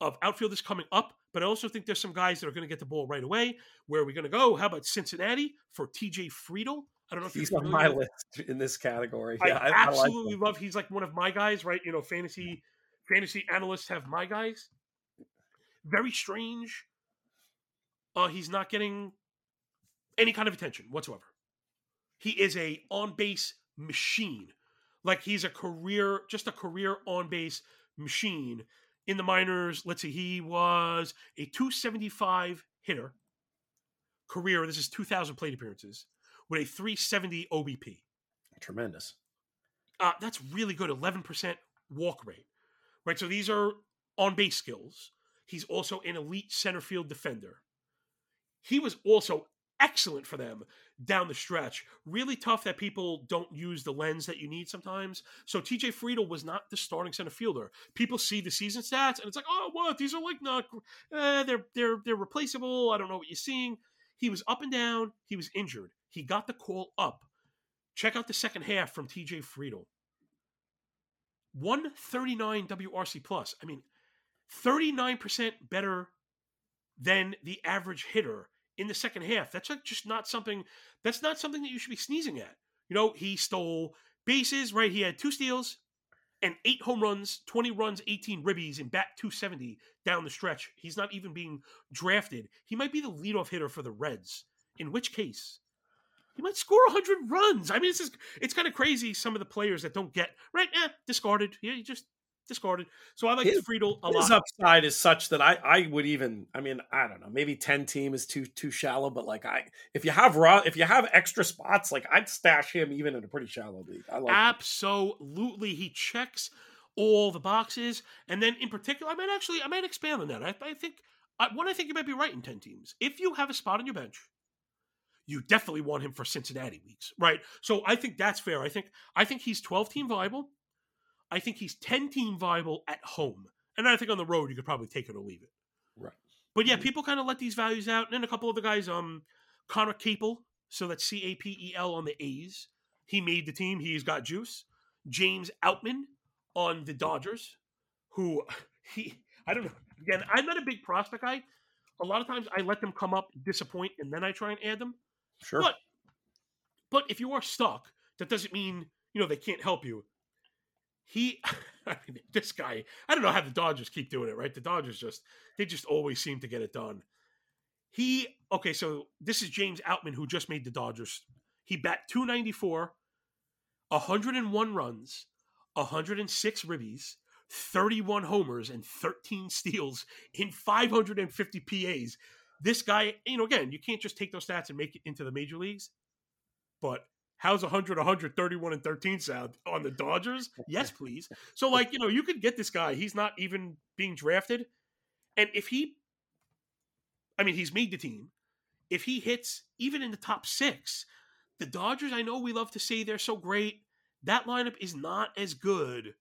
of outfielders coming up, but I also think there's some guys that are going to get the ball right away. Where are we going to go? How about Cincinnati for TJ Friedl? I don't know if he's on my list in this category. Yeah, I, I absolutely I like love. He's like one of my guys, right? You know, fantasy fantasy analysts have my guys. Very strange. Uh, he's not getting any kind of attention whatsoever. He is a on base machine, like he's a career, just a career on base machine. In the minors, let's see, he was a 275 hitter. Career. This is 2,000 plate appearances with a 370 OBP. Tremendous. Uh, that's really good. 11% walk rate, right? So these are on base skills. He's also an elite center field defender. He was also excellent for them down the stretch. Really tough that people don't use the lens that you need sometimes. So TJ Friedl was not the starting center fielder. People see the season stats and it's like, oh, what? These are like not, eh, they're they're they're replaceable. I don't know what you're seeing. He was up and down. He was injured. He got the call up. Check out the second half from TJ Friedl. 139 WRC plus. I mean, 39% better than the average hitter in the second half. That's just not something that's not something that you should be sneezing at. You know, he stole bases, right? He had two steals and eight home runs, 20 runs, 18 ribbies, and bat 270 down the stretch. He's not even being drafted. He might be the leadoff hitter for the Reds, in which case he might score 100 runs. I mean, it's just, it's kind of crazy. Some of the players that don't get right, eh, discarded. Yeah, you just discarded. So I like his, Friedl a his lot. His upside is such that I I would even. I mean, I don't know. Maybe 10 team is too too shallow, but like I, if you have raw, if you have extra spots, like I'd stash him even in a pretty shallow league. I like absolutely. Him. He checks all the boxes, and then in particular, I might actually I might expand on that. I, I think I, one, I think you might be right in 10 teams. If you have a spot on your bench, you definitely want him for Cincinnati weeks, right? So I think that's fair. I think I think he's 12 team viable. I think he's 10 team viable at home. And I think on the road you could probably take it or leave it. Right. But yeah, people kind of let these values out. And then a couple of the guys, um, Conner Capel, so that's C A P E L on the A's. He made the team. He's got juice. James Outman on the Dodgers, who he I don't know. Again, I'm not a big prospect guy. A lot of times I let them come up, disappoint, and then I try and add them. Sure. But but if you are stuck, that doesn't mean you know they can't help you. He, I mean, this guy. I don't know how the Dodgers keep doing it. Right? The Dodgers just they just always seem to get it done. He okay. So this is James Outman who just made the Dodgers. He bat 294, 101 runs, 106 ribbies, 31 homers, and 13 steals in 550 PAs. This guy, you know, again, you can't just take those stats and make it into the major leagues. But how's 100, 131, and 13 sound on the Dodgers? Yes, please. So, like, you know, you could get this guy. He's not even being drafted. And if he, I mean, he's made the team. If he hits even in the top six, the Dodgers, I know we love to say they're so great. That lineup is not as good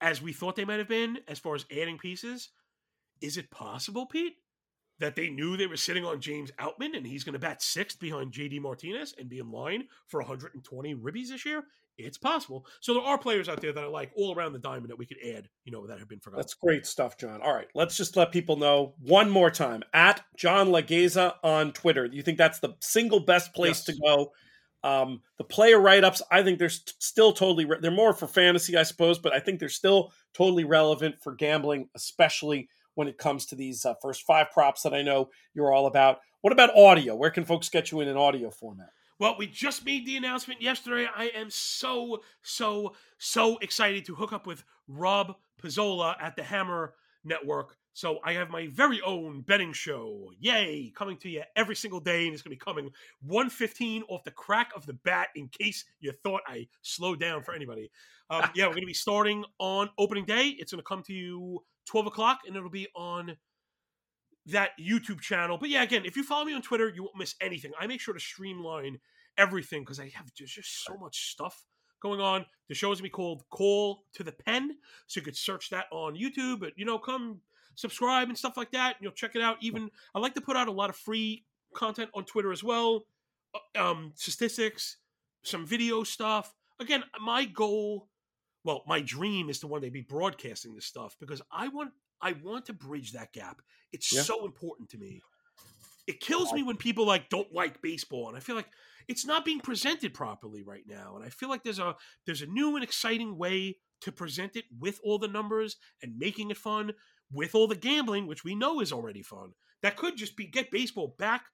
as we thought they might have been as far as adding pieces. Is it possible, Pete, that they knew they were sitting on James Outman and he's going to bat sixth behind JD Martinez and be in line for 120 ribbies this year? It's possible. So there are players out there that I like all around the diamond that we could add, you know, that have been forgotten. That's great stuff, John. All right, let's just let people know one more time at John Laghezza on Twitter. You think that's the single best place yes. to go? Um, the player write ups, I think they're st- still totally, re- they're more for fantasy, I suppose, but I think they're still totally relevant for gambling, especially when it comes to these uh, first five props that I know you're all about. What about audio? Where can folks get you in an audio format? Well, we just made the announcement yesterday. I am so, so, so excited to hook up with Rob Pizzola at the Hammer Network. So I have my very own betting show. Yay! Coming to you every single day, and it's going to be coming 115 off the crack of the bat in case you thought I slowed down for anybody. Um, yeah, we're going to be starting on opening day. It's going to come to you 12 o'clock, and it'll be on that YouTube channel. But yeah, again, if you follow me on Twitter, you won't miss anything. I make sure to streamline everything because I have just, just so much stuff going on. The show is gonna be called Call to the Pen, so you could search that on YouTube. But you know, come subscribe and stuff like that. And you'll check it out. Even I like to put out a lot of free content on Twitter as well. Uh, um, statistics, some video stuff. Again, my goal, well, my dream is to one day be broadcasting this stuff because I want I want to bridge that gap. It's yeah. so important to me. It kills me when people like don't like baseball, and I feel like it's not being presented properly right now. And I feel like there's a there's a new and exciting way to present it with all the numbers and making it fun with all the gambling, which we know is already fun. That could just be get baseball back,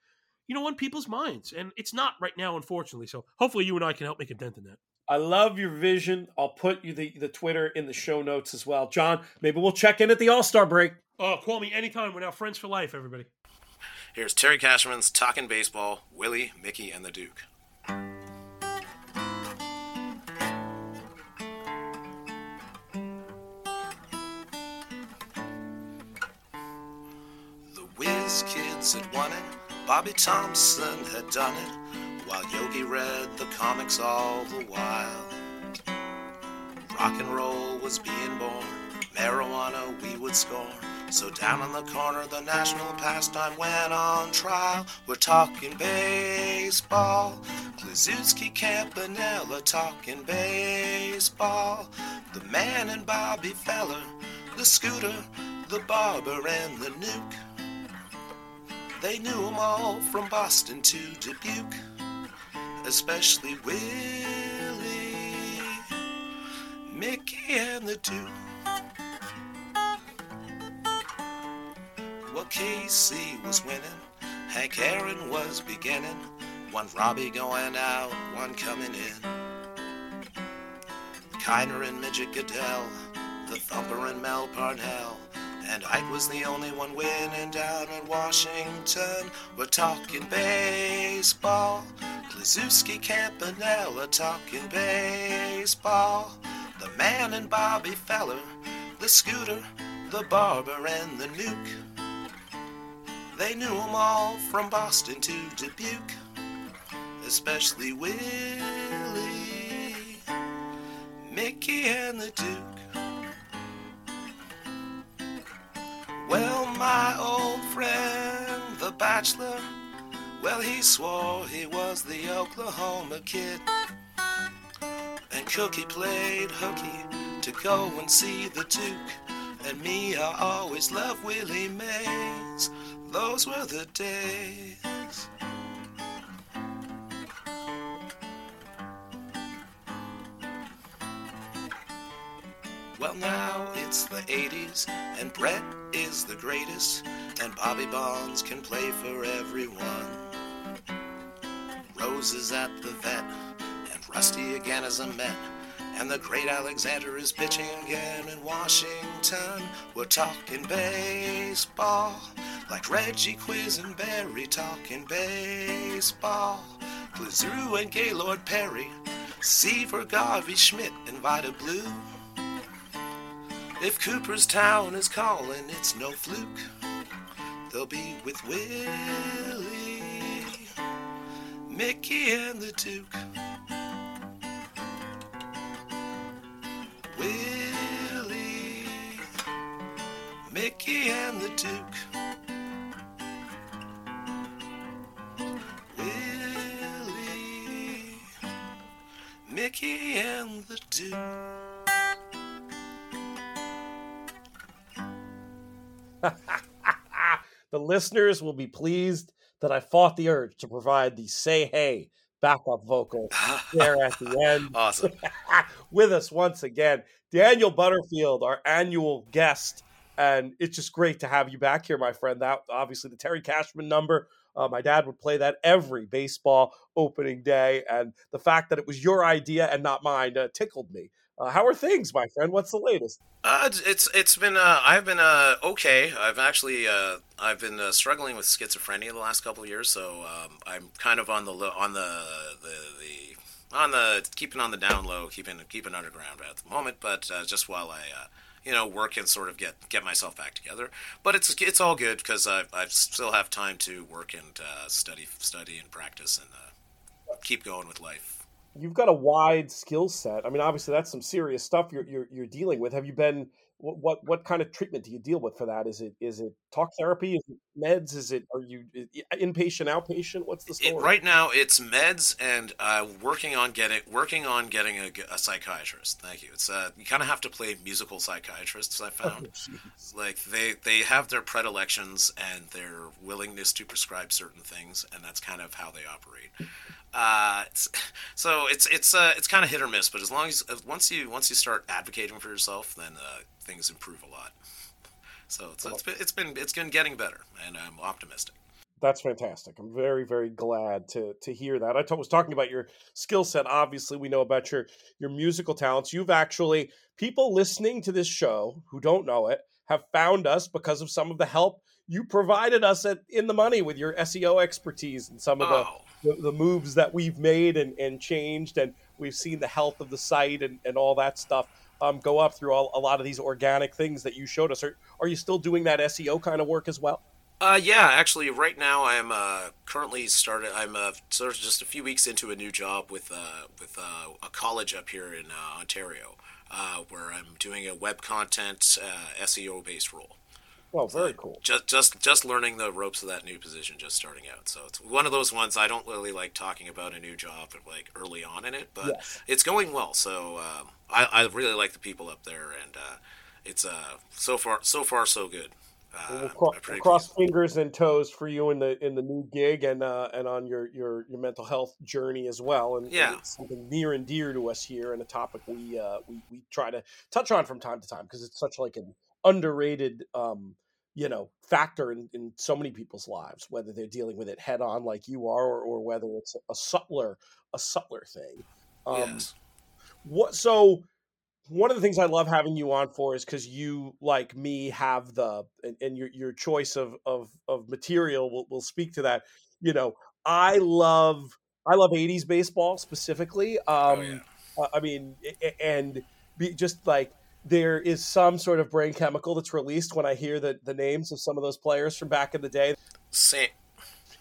you know, on people's minds, and it's not right now, unfortunately. So hopefully, you and I can help make a dent in that. I love your vision. I'll put you the, the Twitter in the show notes as well. John, maybe we'll check in at the All Star break. Oh, call me anytime. We're now friends for life, everybody. Here's Terry Cashman's Talking Baseball, Willie, Mickey, and the Duke. The Whiz Kids had won it, Bobby Thomson had done it, while Yogi read the comics all the while. Rock and roll was being born, marijuana we would scorn. So down in the corner, the national pastime went on trial. We're talking baseball. Kluszewski, Campanella talking baseball. The man and Bobby Feller, the scooter, the barber, and the Newk. They knew 'em all from Boston to Dubuque, especially Willie, Mickey, and the Duke. Well, Casey was winning, Hank Aaron was beginning, one Robbie going out, one coming in. Kiner and Midget Gaedel, the Thumper and Mel Parnell, and Ike was the only one winning down in Washington. We're talking baseball. Kluszewski Campanella talking baseball. The man and Bobby Feller, the scooter, the barber, and the Newk. They knew 'em all from Boston to Dubuque, especially Willie, Mickey, and the Duke. Well, my old friend, the bachelor, well, he swore he was the Oklahoma kid. And Cookie played hooky to go and see the Duke. And me, I always loved Willie Mays. Those were the days. Well, now it's the 80s, and Brett is the greatest, and Bobby Bonds can play for everyone. Rose is at the vet, and Rusty again is a Met, and the great Alexander is pitching again in Washington. We're talking baseball, like Reggie Quisenberry talking baseball. Glazuru and Gaylord Perry, Seaver, Garvey, Schmidt, and Vida Blue. If Cooperstown is calling, it's no fluke. They'll be with Willie, Mickey, and the Duke. Willie, Mickey, and the Duke. Willie, Mickey, and the Duke. the listeners will be pleased that I fought the urge to provide the say hey backup vocal there at the end. Awesome. With us once again, Daniel Butterfield, our annual guest. And it's just great to have you back here, my friend. That obviously the Terry Cashman number. Uh, my dad would play that every baseball opening day, and the fact that it was your idea and not mine uh, tickled me. Uh, how are things, my friend? What's the latest? Uh, it's- it's been uh, I've been uh, okay. I've actually uh, I've been uh, struggling with schizophrenia the last couple of years, so um, I'm kind of on the lo- on the, the the on the keeping on the down low, keeping keeping underground at the moment. But just while I you know work and sort of get get myself back together. But it's it's all good because I I still have time to work and uh, study study and practice and uh, keep going with life. You've got a wide skill set. I mean, obviously, that's some serious stuff you're you're, you're dealing with. Have you been? What, what what kind of treatment do you deal with for that? Is it is it talk therapy? Is it meds? Is it are you inpatient, outpatient? What's the story? It, right now, it's meds and uh, working on getting working on getting a, a psychiatrist. Thank you. It's uh, you kind of have to play musical psychiatrists. I Oh, found jeez. like they they have their predilections and their willingness to prescribe certain things, and that's kind of how they operate. Uh, it's, so it's it's uh, it's kind of hit or miss, but as long as once you once you start advocating for yourself, then uh, things improve a lot. So it's, it's been it's been it's been getting better, and I'm optimistic. That's fantastic. I'm very, very glad to to hear that. I t- was talking about your skill set. Obviously, we know about your your musical talents. You've actually people listening to this show who don't know it have found us because of some of the help you provided us at in the money with your SEO expertise and some of the Oh, the, the moves that we've made and, and changed, and we've seen the health of the site and, and all that stuff um, go up through all, a lot of these organic things that you showed us. Are, are you still doing that SEO kind of work as well? Uh, yeah, actually, right now I'm uh, currently started. I'm uh, sort of just a few weeks into a new job with uh, with uh, a college up here in uh, Ontario, where I'm doing a web content SEO based role. Well, very cool. Just just just learning the ropes of that new position, just starting out. So it's one of those ones I don't really like talking about a new job like early on in it, but Yes. it's going well. So um, I, I really like the people up there, and uh, it's uh, so far so far so good. Uh, Well, we'll cro- I'm pretty cross fingers and toes for you in the in the new gig and uh, and on your, your your mental health journey as well. And, and Yeah. it's something near and dear to us here, and a topic we uh, we we try to touch on from time to time because it's such like an underrated um, you know factor in, in so many people's lives, whether they're dealing with it head on like you are, or, or whether it's a subtler a subtler thing. Um, yes. what so one of the things I love having you on for is because you, like me, have the and, and your your choice of of of material will will speak to that. You know, I love I love '80s baseball specifically. Um, oh yeah. uh, I mean, and be just like there is some sort of brain chemical that's released when I hear the, the names of some of those players from back in the day. Same.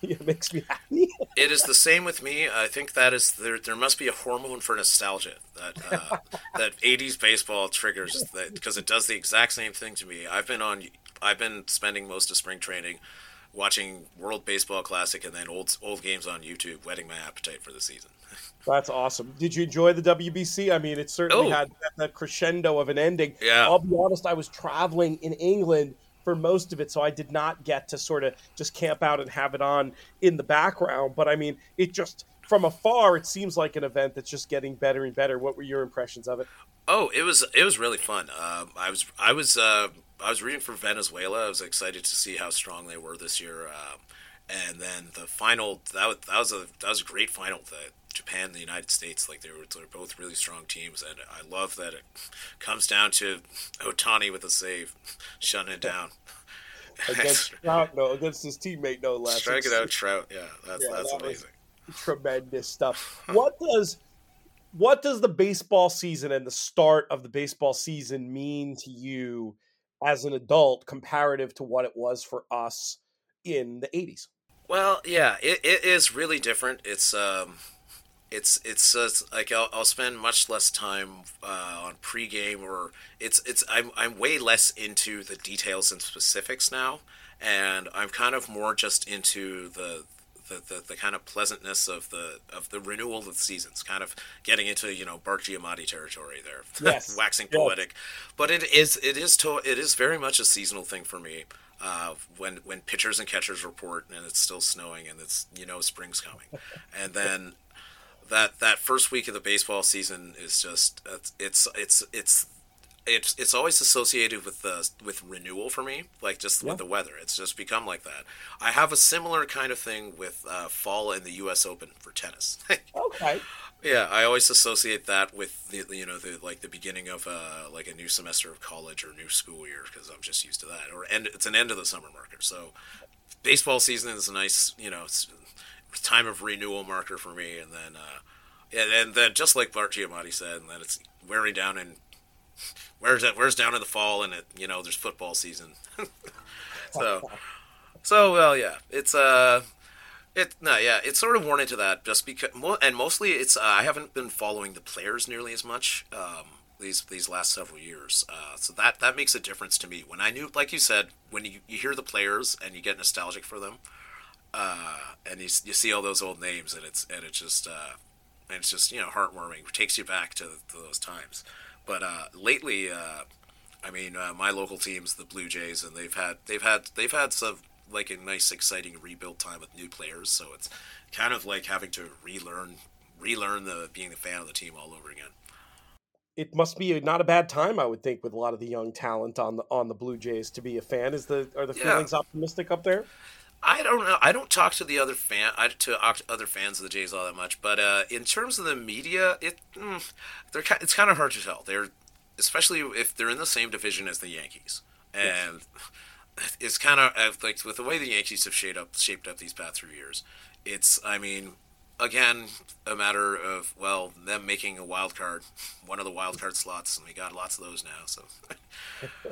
it makes me happy. it is the same with me. I think that is there. There must be a hormone for nostalgia that uh, that '80s baseball triggers because it does the exact same thing to me. I've been on. I've been spending most of spring training watching World Baseball Classic and then old old games on YouTube, whetting my appetite for the season. That's awesome. Did you enjoy the WBC? I mean, it certainly Oh. had that, crescendo of an ending. Yeah. I'll be honest, I was traveling in England for most of it, so I did not get to sort of just camp out and have it on in the background. But I mean, it just from afar, it seems like an event that's just getting better and better. What were your impressions of it? Oh, it was it was really fun. Um, I was I was uh, I was rooting for Venezuela. I was excited to see how strong they were this year. Um, and then the final that was, that was a that was a great final. The Japan and the United States like they were they're both really strong teams, and I love that it comes down to Ohtani with a save, shutting it down. Against Trout, no, against his teammate, no less. Strike it out, Trout. Yeah, that's Yeah, that's that amazing. tremendous stuff. What does what does the baseball season and the start of the baseball season mean to you as an adult comparative to what it was for us in the 80s? Well, yeah, it, it is really different. It's um, it's it's, uh, like I'll, I'll spend much less time uh, on pregame, or it's it's I'm I'm way less into the details and specifics now, and I'm kind of more just into the. The, the, the kind of pleasantness of the of the renewal of the seasons, kind of getting into you know Bart Giamatti territory there, Yes. waxing Yes. poetic, but it is it is to, it is very much a seasonal thing for me. Uh, when when pitchers and catchers report and it's still snowing and it's you know spring's coming, and then that that first week of the baseball season is just it's it's it's it's it's, always associated with the with renewal for me, like just Yeah. with the weather. It's just become like that. I have a similar kind of thing with uh, fall in the U.S. Open for tennis. Okay. Yeah, I always associate that with the you know the like the beginning of uh, like a new semester of college or new school year because I'm just used to that. Or end it's an end of the summer marker. So baseball season is a nice you know it's time of renewal marker for me. And then uh, and, and then just like Bart Giamatti said, and then it's wearing down and wears it wears down in the fall and it you know there's football season. so so well yeah it's uh it no, yeah, it's sort of worn into that just because, and mostly it's uh, I haven't been following the players nearly as much um, these these last several years, uh, so that that makes a difference to me. When I knew, like you said, when you, you hear the players and you get nostalgic for them, uh, and you, you see all those old names, and it's and it's just uh, and it's just you know heartwarming. It takes you back to, to those times. But uh, lately, uh, I mean, uh, my local team's the Blue Jays, and they've had they've had they've had some like a nice, exciting rebuild time with new players. So it's kind of like having to relearn relearn the being a fan of the team all over again. It must be not a bad time, I would think, with a lot of the young talent on the on the Blue Jays to be a fan. Is the are the Yeah. feelings optimistic up there? I don't know. I don't talk to the other fan I, to other fans of the Jays all that much, but uh, in terms of the media, it mm, they're it's kind of hard to tell. They're especially if they're in the same division as the Yankees, and it's kind of uh, like with the way the Yankees have shaped up shaped up these past three years. It's I mean, again, a matter of well them making a wild card, one of the wild card slots, and we got lots of those now. So.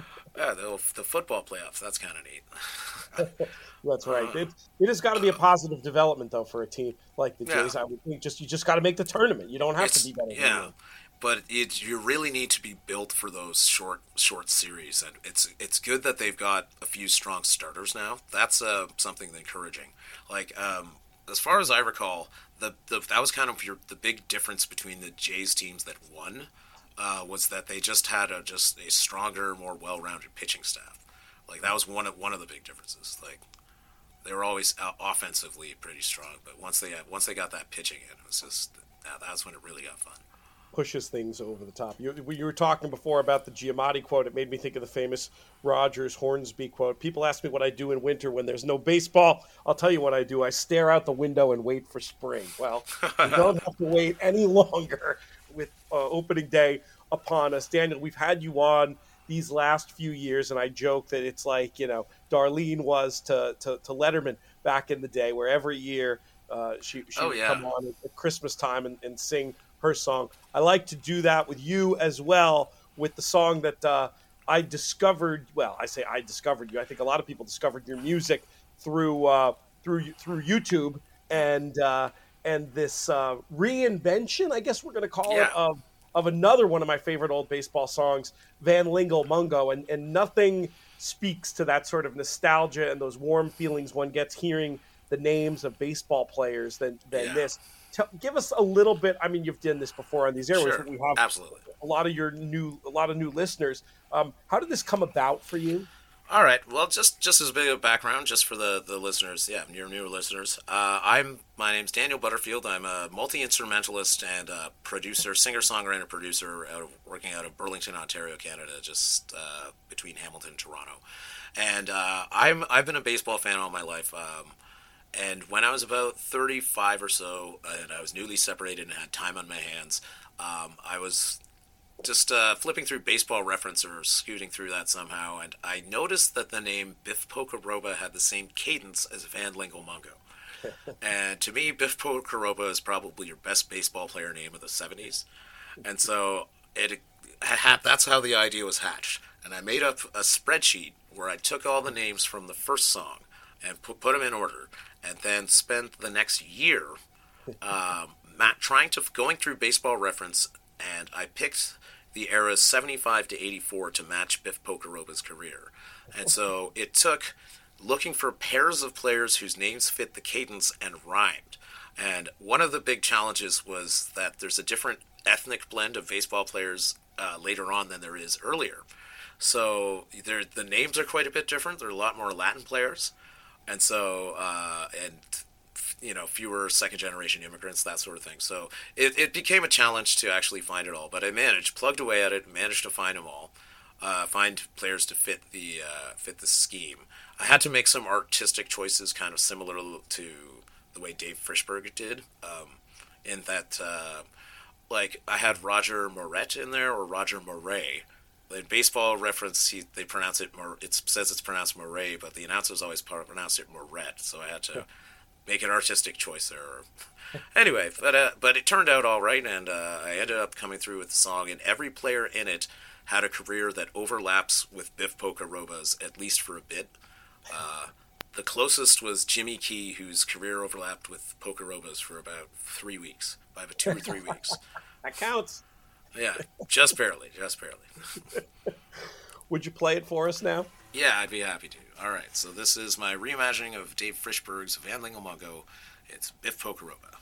Yeah, the, the football playoffs. That's kind of neat. That's right. It it has got to be a positive development though for a team like the Yeah. Jays. I would think just you just got to make the tournament. You don't have It's- to be better. than yeah, but it you really need to be built for those short short series, and it's it's good that they've got a few strong starters now. That's uh, something encouraging. Like um, as far as I recall, the, the that was kind of your the big difference between the Jays teams that won uh, was that they just had a just a stronger, more well rounded pitching staff. Like that was one of one of the big differences. Like they were always uh, offensively pretty strong, but once they had, once they got that pitching in, it was just that, that's when it really got fun. pushes things over the top. You, you were talking before about the Giamatti quote. It made me think of the famous Rogers Hornsby quote. People ask me what I do in winter when there's no baseball. I'll tell you what I do. I stare out the window and wait for spring. Well, we don't have to wait any longer with uh, opening day upon us. Daniel, we've had you on these last few years, and I joke that it's like, you know, Darlene was to, to, to Letterman back in the day, where every year uh, she, she Oh, would yeah. come on at Christmas time and, and sing her song. I like to do that with you as well. with the song that uh, I discovered. Well, I say I discovered you. I think a lot of people discovered your music through uh, through through YouTube and uh, and this uh, reinvention, I guess we're going to call Yeah. it, of of another one of my favorite old baseball songs, Van Lingle Mungo, and and nothing speaks to that sort of nostalgia and those warm feelings one gets hearing the names of baseball players than than Yeah. this. Tell, give us a little bit. I mean, you've done this before on these airways, Sure, but we have absolutely. a lot of your new a lot of new listeners. Um, how did this come about for you? All right. Well, just just as a bit of background, just for the the listeners, yeah, your newer listeners. Uh, I'm my name's Daniel Butterfield. I'm a multi instrumentalist and producer, singer songwriter, producer, out of, working out of Burlington, Ontario, Canada, just uh, between Hamilton and Toronto. And uh, I'm I've been a baseball fan all my life. Um, and when I was about 35 or so, and I was newly separated and had time on my hands, um, I was just uh, flipping through baseball reference or scooting through that somehow, and I noticed that the name Biff Pocoroba had the same cadence as Van Lingle Mungo. and to me, Biff Pocoroba is probably your best baseball player name of the 70s. And so it ha- that's how the idea was hatched. And I made up a spreadsheet where I took all the names from the first song and put, put them in order, and then spent the next year um, trying to going through baseball reference, and I picked the eras 75 to 84 to match Biff Pocoroba's career. And so it took looking for pairs of players whose names fit the cadence and rhymed. And one of the big challenges was that there's a different ethnic blend of baseball players uh, later on than there is earlier. So the names are quite a bit different. There are a lot more Latin players, and so uh, and you know fewer second generation immigrants, that sort of thing. So it, it became a challenge to actually find it all. But I managed, plugged away at it, managed to find them all, uh, find players to fit the uh, fit the scheme. I had to make some artistic choices, kind of similar to the way Dave Frishberg did, um, in that. Uh, like I had Roger Moret in there or Roger Moray. In baseball reference, he, they pronounce it. It says it's pronounced Moray, but the announcers always pro- pronounce it Moret. So I had to make an artistic choice there. anyway, but uh, but it turned out all right, and uh, I ended up coming through with the song. And every player in it had a career that overlaps with Biff Pocoroba's at least for a bit. Uh, the closest was Jimmy Key, whose career overlapped with Pocoroba's for about three weeks, by about two or three weeks. That counts. Yeah, just barely, just barely. Would you play it for us now? Yeah, I'd be happy to. All right, so this is my reimagining of Dave Frishberg's Van Lingle Mungo. It's Biff Pocoroba.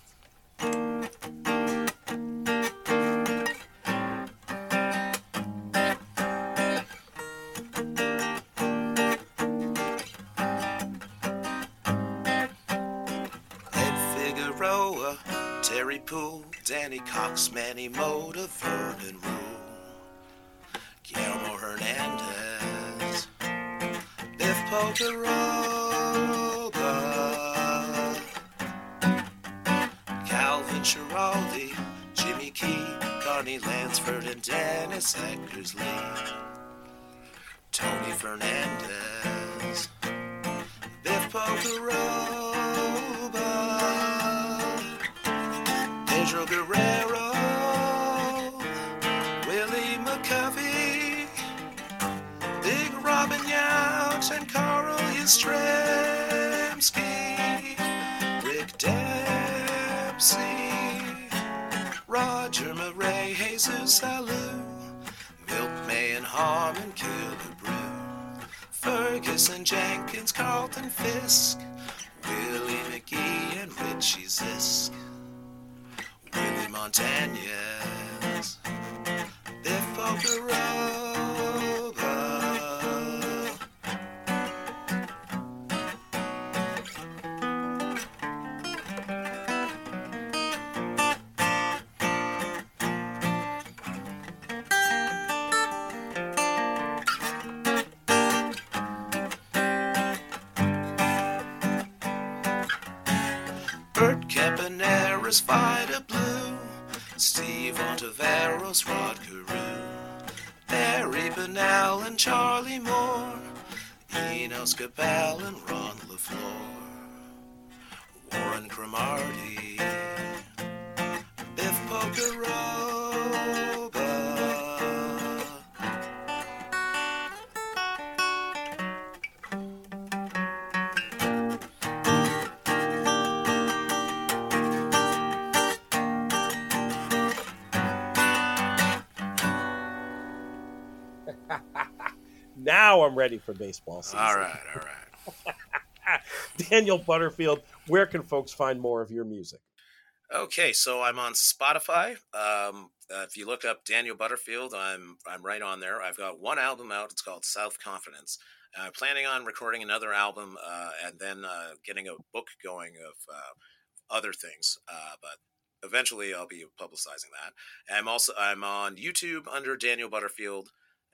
Ed Figueroa, Terry Puhl, Danny Cox, Manny Mota, Vernon Ruhle, Guillermo Hernandez, Pocoroba, Calvin Schiraldi, Jimmy Key, Carney Lansford, and Dennis Eckersley, Tony Fernandez. Biff Pocoroba, Yastrzemski, Rick Dempsey, Roger Murray, Jesus Alou, and Harmon Killebrew. Ferguson Jenkins, Carlton Fisk, Willie McGee, and Richie Zisk, Willie Montañez, Enos Cabell and Ron I'm ready for baseball season. All right, all right. Daniel Butterfield, where can folks find more of your music? Okay, so I'm on Spotify. Um, uh, if you look up Daniel Butterfield, I'm I'm right on there. I've got one album out. It's called Self Confidence. I'm planning on recording another album uh, and then uh, getting a book going of uh, other things. Uh, but eventually, I'll be publicizing that. I'm also I'm on YouTube under Daniel Butterfield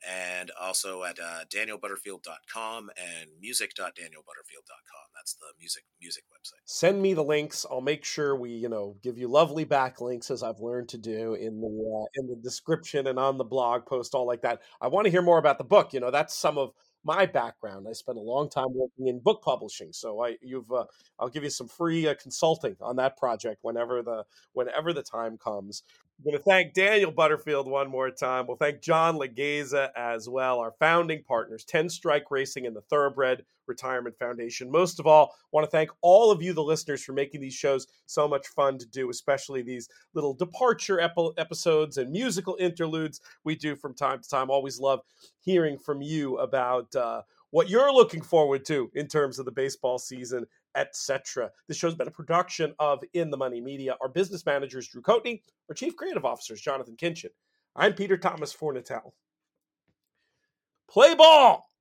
and also at uh, danielbutterfield.com and music.danielbutterfield.com. That's the music music website. Send me the links. I'll make sure we, you know, give you lovely backlinks as I've learned to do in the uh, in the description and on the blog post, all like that. I want to hear more about the book. You know, that's some of my background. I spent a long time working in book publishing, so I you've uh, I'll give you some free uh, consulting on that project whenever the whenever the time comes. I'm going to thank Daniel Butterfield one more time. We'll thank John Laghezza as well, our founding partners, 10 Strike Racing and the Thoroughbred Retirement Foundation. Most of all, I want to thank all of you, the listeners, for making these shows so much fun to do, especially these little departure ep- episodes and musical interludes we do from time to time. Always love hearing from you about uh, what you're looking forward to in terms of the baseball season etc. This show's been a production of In the Money Media. Our business managers, Drew Coatney. Our chief creative officers, Jonathan Kinchin. I'm Peter Thomas Fornatale. Play ball!